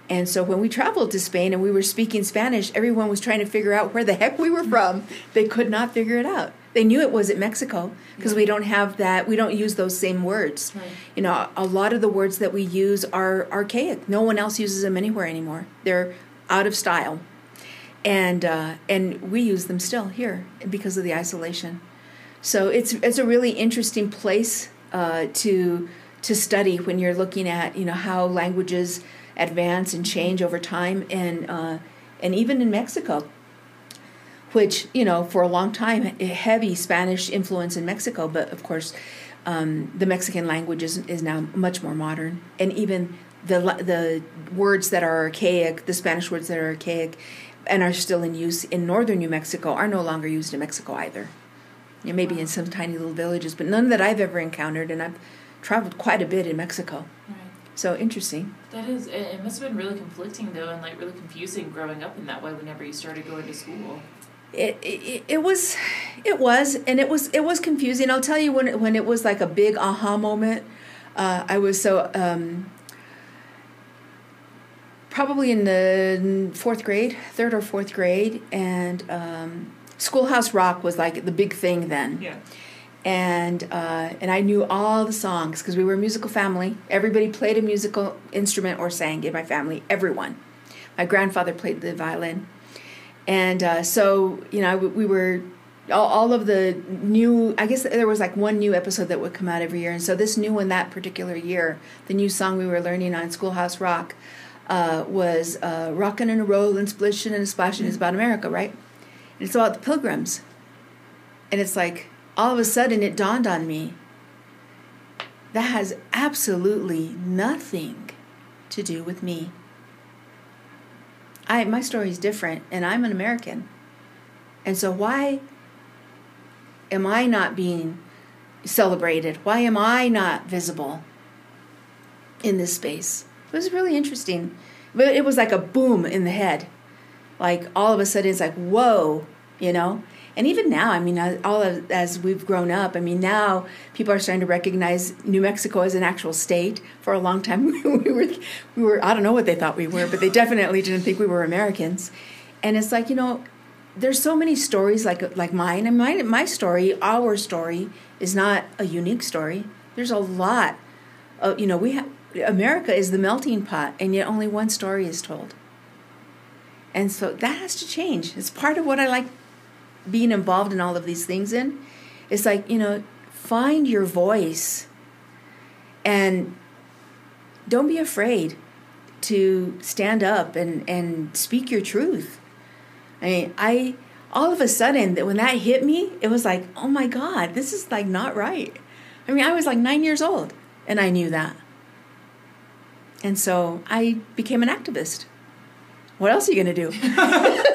Speaker 2: And so when we traveled to Spain and we were speaking Spanish, everyone was trying to figure out where the heck we were from. They could not figure it out. They knew it was at Mexico because we don't have that. We don't use those same words. Right. You know, a lot of the words that we use are archaic. No one else uses them anywhere anymore. They're out of style, and uh, and we use them still here because of the isolation. So it's it's a really interesting place uh, to to study when you're looking at you know how languages advance and change over time, and uh, and even in Mexico which you know for a long time a heavy Spanish influence in Mexico, but of course um, the Mexican language is, is now much more modern, and even the the words that are archaic, the Spanish words that are archaic, and are still in use in northern New Mexico are no longer used in Mexico either. You know, maybe in some tiny little villages, but none that I've ever encountered, and I've traveled quite a bit in Mexico. Right. So interesting.
Speaker 1: That is, it must have been really conflicting though, and like really confusing growing up in that way. Whenever you started going to school
Speaker 2: it, it, it was it was and it was it was confusing i'll tell you when it, when it was like a big aha moment uh, i was so um, probably in the fourth grade third or fourth grade and um, schoolhouse rock was like the big thing then
Speaker 1: yeah
Speaker 2: and uh, and I knew all the songs because we were a musical family. Everybody played a musical instrument or sang in my family. Everyone. My grandfather played the violin and uh, so you know we were all, all, of the new i guess there was like one new episode that would come out every year and so this new one that particular year the new song we were learning on schoolhouse rock uh, was uh, rockin' and a rollin' splishin' and a splashin' mm-hmm. is about america right and it's about the pilgrims and it's like all of a sudden it dawned on me that has absolutely nothing to do with me I my story is different, and I'm an American. And so why am I not being celebrated? Why am I not visible in this space? It was really interesting. But it was like a boom in the head. Like all of a sudden it's like, whoa, you know? and even now, I mean, all of, as we've grown up, I mean, now people are starting to recognize New Mexico as an actual state. For a long time, we were, we were, I don't know what they thought we were, but they definitely didn't think we were Americans. And it's like, you know, there's so many stories like like mine, and my my story, our story, is not a unique story. There's a lot, of, you know, we have America is the melting pot, and yet only one story is told. And so that has to change. It's part of what I like being involved in all of these things in it's like you know find your voice and don't be afraid to stand up and and speak your truth i mean i all of a sudden that when that hit me it was like oh my god this is like not right i mean i was like 9 years old and i knew that and so i became an activist what else are you going to do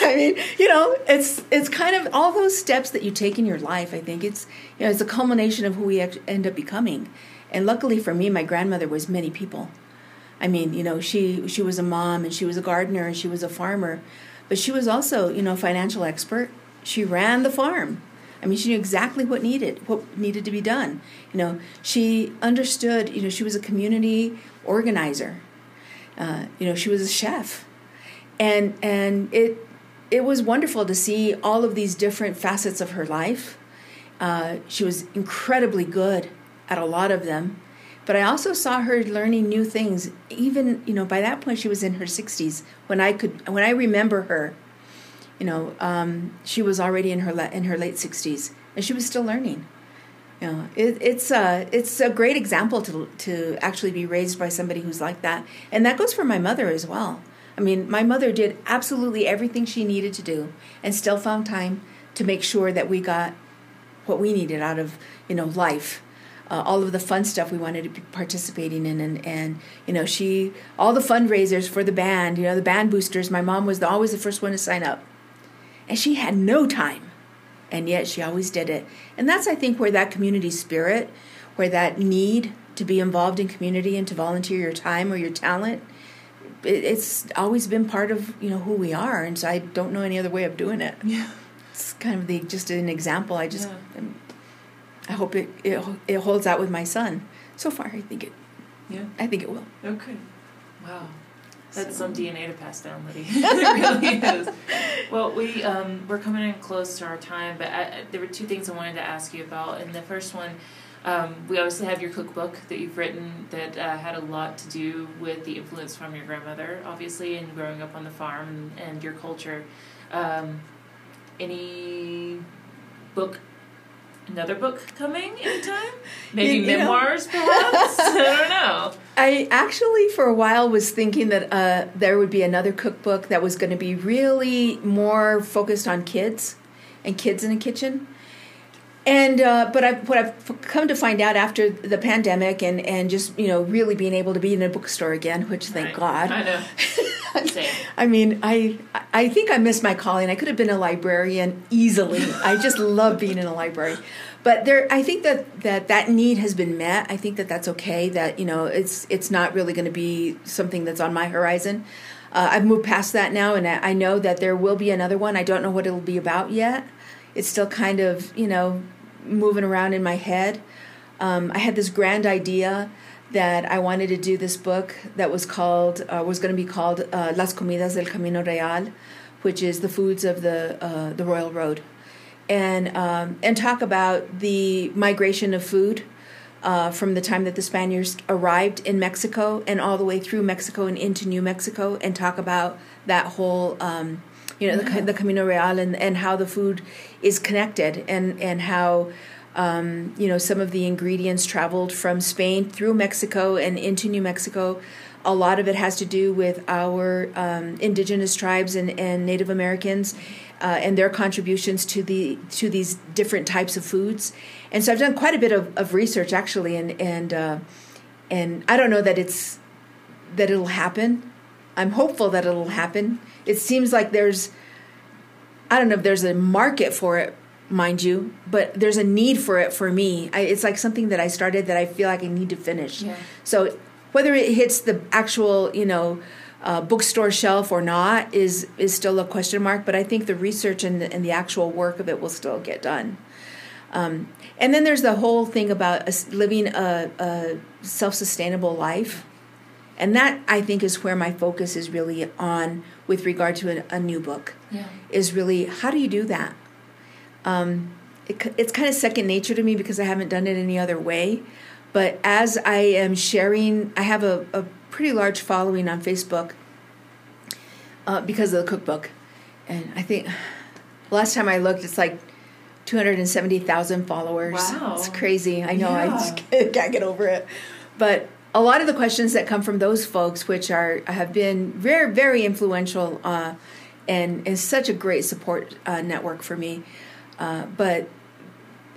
Speaker 2: I mean, you know, it's it's kind of all those steps that you take in your life. I think it's you know it's a culmination of who we end up becoming. And luckily for me, my grandmother was many people. I mean, you know, she she was a mom and she was a gardener and she was a farmer, but she was also you know a financial expert. She ran the farm. I mean, she knew exactly what needed what needed to be done. You know, she understood. You know, she was a community organizer. Uh, you know, she was a chef and and it it was wonderful to see all of these different facets of her life. Uh, she was incredibly good at a lot of them, but I also saw her learning new things. Even you know, by that point, she was in her sixties when I could when I remember her. You know, um, she was already in her in her late sixties, and she was still learning. You know, it, it's a it's a great example to to actually be raised by somebody who's like that, and that goes for my mother as well. I mean, my mother did absolutely everything she needed to do and still found time to make sure that we got what we needed out of, you know, life. Uh, all of the fun stuff we wanted to be participating in and, and you know she all the fundraisers for the band you know the band boosters my mom was the, always the first one to sign up and she had no time and yet she always did it and that's i think where that community spirit where that need to be involved in community and to volunteer your time or your talent it, it's always been part of you know who we are, and so I don't know any other way of doing it.
Speaker 1: Yeah,
Speaker 2: it's kind of the just an example. I just yeah. Um, I hope it, it it holds out with my son. So far, I think it.
Speaker 1: Yeah,
Speaker 2: I think it will.
Speaker 1: Okay, wow. That's so. some DNA to pass down, Liddie. it really is. Well, we um, we're coming in close to our time, but I, there were two things I wanted to ask you about, and the first one um, we obviously have your cookbook that you've written that uh, had a lot to do with the influence from your grandmother, obviously, and growing up on the farm and, and your culture. Um, any book, another book coming anytime? Maybe you, you memoirs, know. perhaps? I don't know.
Speaker 2: I actually, for a while, was thinking that uh, there would be another cookbook that was going to be really more focused on kids and kids in the kitchen and uh, but I, what I've come to find out after the pandemic and, and just you know really being able to be in a bookstore again, which thank right. God.
Speaker 1: I know.
Speaker 2: I mean, I I think I missed my calling. I could have been a librarian easily. I just love being in a library, but there, I think that, that that need has been met. I think that that's okay. That you know, it's it's not really going to be something that's on my horizon. Uh, I've moved past that now, and I, I know that there will be another one. I don't know what it'll be about yet it's still kind of you know moving around in my head. Um, I had this grand idea that I wanted to do this book that was called uh, was going to be called uh, Las Comidas del Camino Real, which is the foods of the uh, the Royal Road, and um, and talk about the migration of food. Uh, from the time that the Spaniards arrived in Mexico and all the way through Mexico and into New Mexico, and talk about that whole um, you know, the, the Camino Real and, and how the food is connected and, and how, um, you know, some of the ingredients traveled from Spain through Mexico and into New Mexico. A lot of it has to do with our um, indigenous tribes and, and Native Americans uh, and their contributions to the to these different types of foods. And so I've done quite a bit of, of research actually, and and uh, and I don't know that it's that it'll happen. I'm hopeful that it'll happen it seems like there's I don't know if there's a market for it, mind you, but there's a need for it for me. I, it's like something that I started that I feel like I need to finish.
Speaker 1: Yeah.
Speaker 2: So whether it hits the actual, you know, uh, bookstore shelf or not is is still a question mark. But I think the research and the, and the actual work of it will still get done. Um, and then there's the whole thing about living a, a self sustainable life. And that I think is where my focus is really on with regard to a, a new book.
Speaker 1: Yeah.
Speaker 2: Is really how do you do that? Um, it, it's kind of second nature to me because I haven't done it any other way. But as I am sharing, I have a, a pretty large following on Facebook uh, because of the cookbook. And I think last time I looked, it's like 270,000 followers.
Speaker 1: Wow.
Speaker 2: It's crazy. I know. Yeah. I just can't, can't get over it. But a lot of the questions that come from those folks, which are have been very very influential uh, and is such a great support uh, network for me, uh, but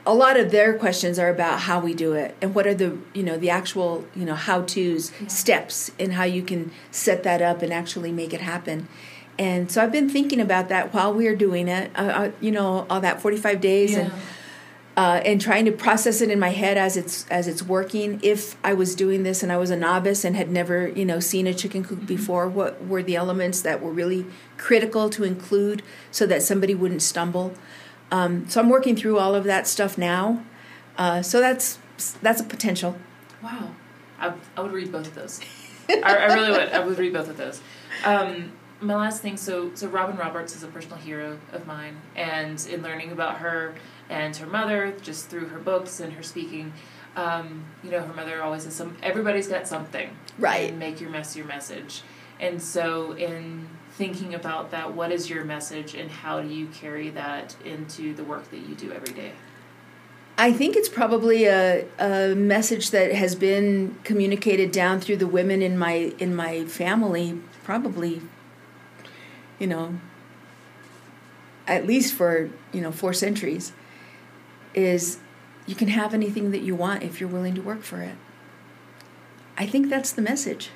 Speaker 2: a lot of their questions are about how we do it and what are the you know the actual you know how tos yeah. steps and how you can set that up and actually make it happen And so I've been thinking about that while we are doing it. Uh, uh, you know, all that 45 days
Speaker 1: Yeah.
Speaker 2: and uh, and trying to process it in my head as it's as it's working. If I was doing this and I was a novice and had never you know seen a chicken coop before, what were the elements that were really critical to include so that somebody wouldn't stumble? Um, so I'm working through all of that stuff now. Uh, so that's that's a potential.
Speaker 1: Wow. I, I would read both of those. I, I really would. I would read both of those. Um, my last thing so, so Robin Roberts is a personal hero of mine, and in learning about her and her mother, just through her books and her speaking, um, you know, her mother always says, some, everybody's got something.
Speaker 2: Right.
Speaker 1: And make your mess your message. And so, in thinking about that, what is your message, and how do you carry that into the work that you do every day?
Speaker 2: I think it's probably a, a message that has been communicated down through the women in my in my family, probably, you know, at least for you know four centuries. Is you can have anything that you want if you're willing to work for it. I think that's the message.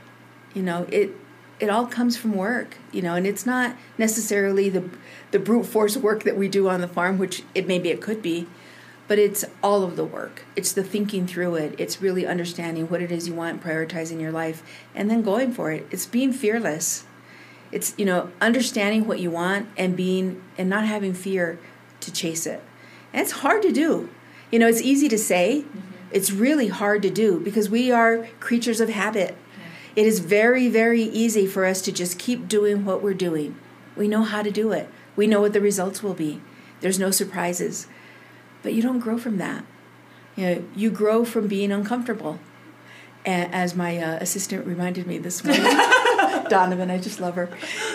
Speaker 2: You know, it it all comes from work, you know, and it's not necessarily the the brute force work that we do on the farm, which it maybe it could be, but it's all of the work. It's the thinking through it. It's really understanding what it is you want, prioritizing your life, and then going for it. It's being fearless. It's you know understanding what you want and being and not having fear to chase it. And it's hard to do. You know, it's easy to say. Mm-hmm. It's really hard to do because we are creatures of habit. It is very, very easy for us to just keep doing what we're doing. We know how to do it. We know what the results will be. There's no surprises. But you don't grow from that. You know, you grow from being uncomfortable. As my uh, assistant reminded me this morning, Donovan, I just love her.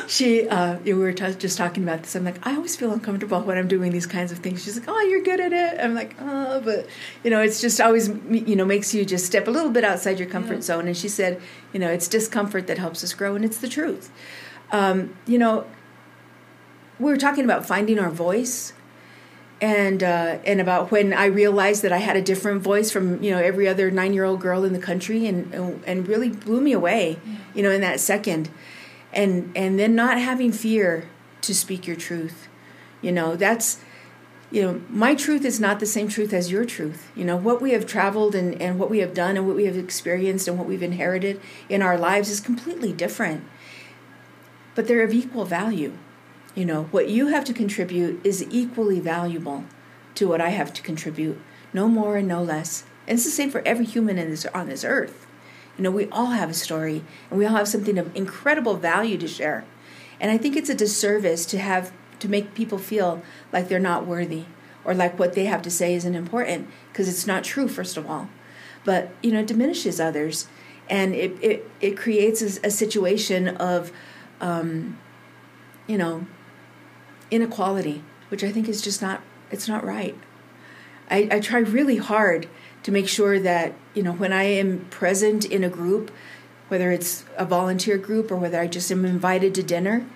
Speaker 2: She, uh, we were t- just talking about this. I'm like, I always feel uncomfortable when I'm doing these kinds of things. She's like, Oh, you're good at it. I'm like, Oh, but you know, it's just always, you know, makes you just step a little bit outside your comfort
Speaker 1: Yeah.
Speaker 2: zone. And she said, you know, it's discomfort that helps us grow, and it's the truth. Um, you know, we were talking about finding our voice and uh, and about when I realized that I had a different voice from you know every other nine year old girl in the country, and and really blew me away, you know, in that second, and and then not having fear to speak your truth, you know, that's you know my truth is not the same truth as your truth. You know what we have traveled and, and what we have done and what we have experienced and what we've inherited in our lives is completely different. But they're of equal value you know, what you have to contribute is equally valuable to what I have to contribute, no more and no less. And it's the same for every human this, on this earth. You know, we all have a story and we all have something of incredible value to share. And I think it's a disservice to have to make people feel like they're not worthy or like what they have to say isn't important because it's not true first of all. But, you know, it diminishes others and it it, it creates a, a situation of um, you know, inequality, which I think is just not it's not right. I, I try really hard to make sure that, you know, when I am present in a group, whether it's a volunteer group or whether I just am invited to dinner,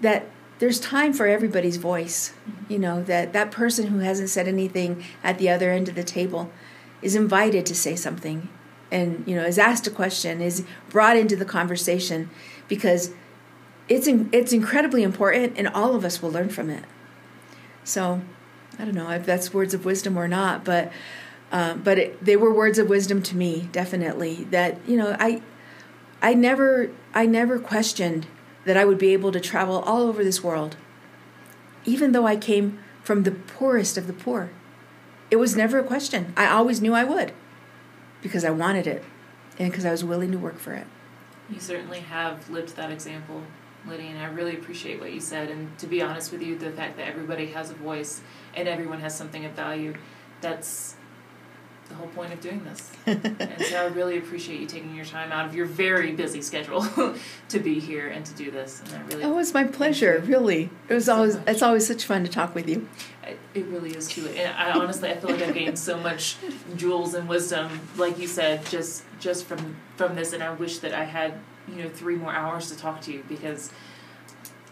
Speaker 2: that there's time for everybody's voice. You know, that that person who hasn't said anything at the other end of the table is invited to say something and, you know, is asked a question, is brought into the conversation because it's in, it's incredibly important, and all of us will learn from it. So, I don't know if that's words of wisdom or not, but uh, but it, they were words of wisdom to me, definitely. That you know, I I never I never questioned that I would be able to travel all over this world, even though I came from the poorest of the poor. It was never a question. I always knew I would, because I wanted it, and because I was willing to work for it.
Speaker 1: You certainly have lived that example, Liddie, and I really appreciate what you said. And to be honest with you, the fact that everybody has a voice and everyone has something of value, that's the whole point of doing this. and so I really appreciate you taking your time out of your very busy schedule to be here and to do this. And I really
Speaker 2: Oh, it's my pleasure. Really, it was
Speaker 1: So
Speaker 2: always
Speaker 1: much.
Speaker 2: it's always such fun to talk with you.
Speaker 1: I- It really is too. And I honestly, I feel like I've gained so much jewels and wisdom, like you said, just just from from this. And I wish that I had you know three more hours to talk to you because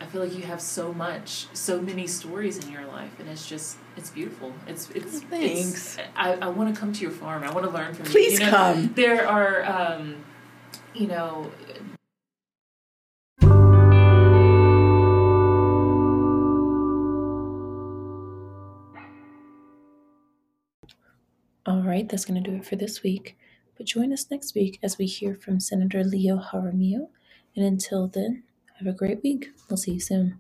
Speaker 1: I feel like you have so much, so many stories in your life, and it's just it's beautiful. It's it's
Speaker 2: thanks.
Speaker 1: It's, I, I want to come to your farm. I want to learn from Please you.
Speaker 2: Please
Speaker 1: you know,
Speaker 2: come.
Speaker 1: There are, um, you know. All right, that's going to do it for this week. But join us next week as we hear from Senator Leo Jaramillo. And until then, have a great week. We'll see you soon.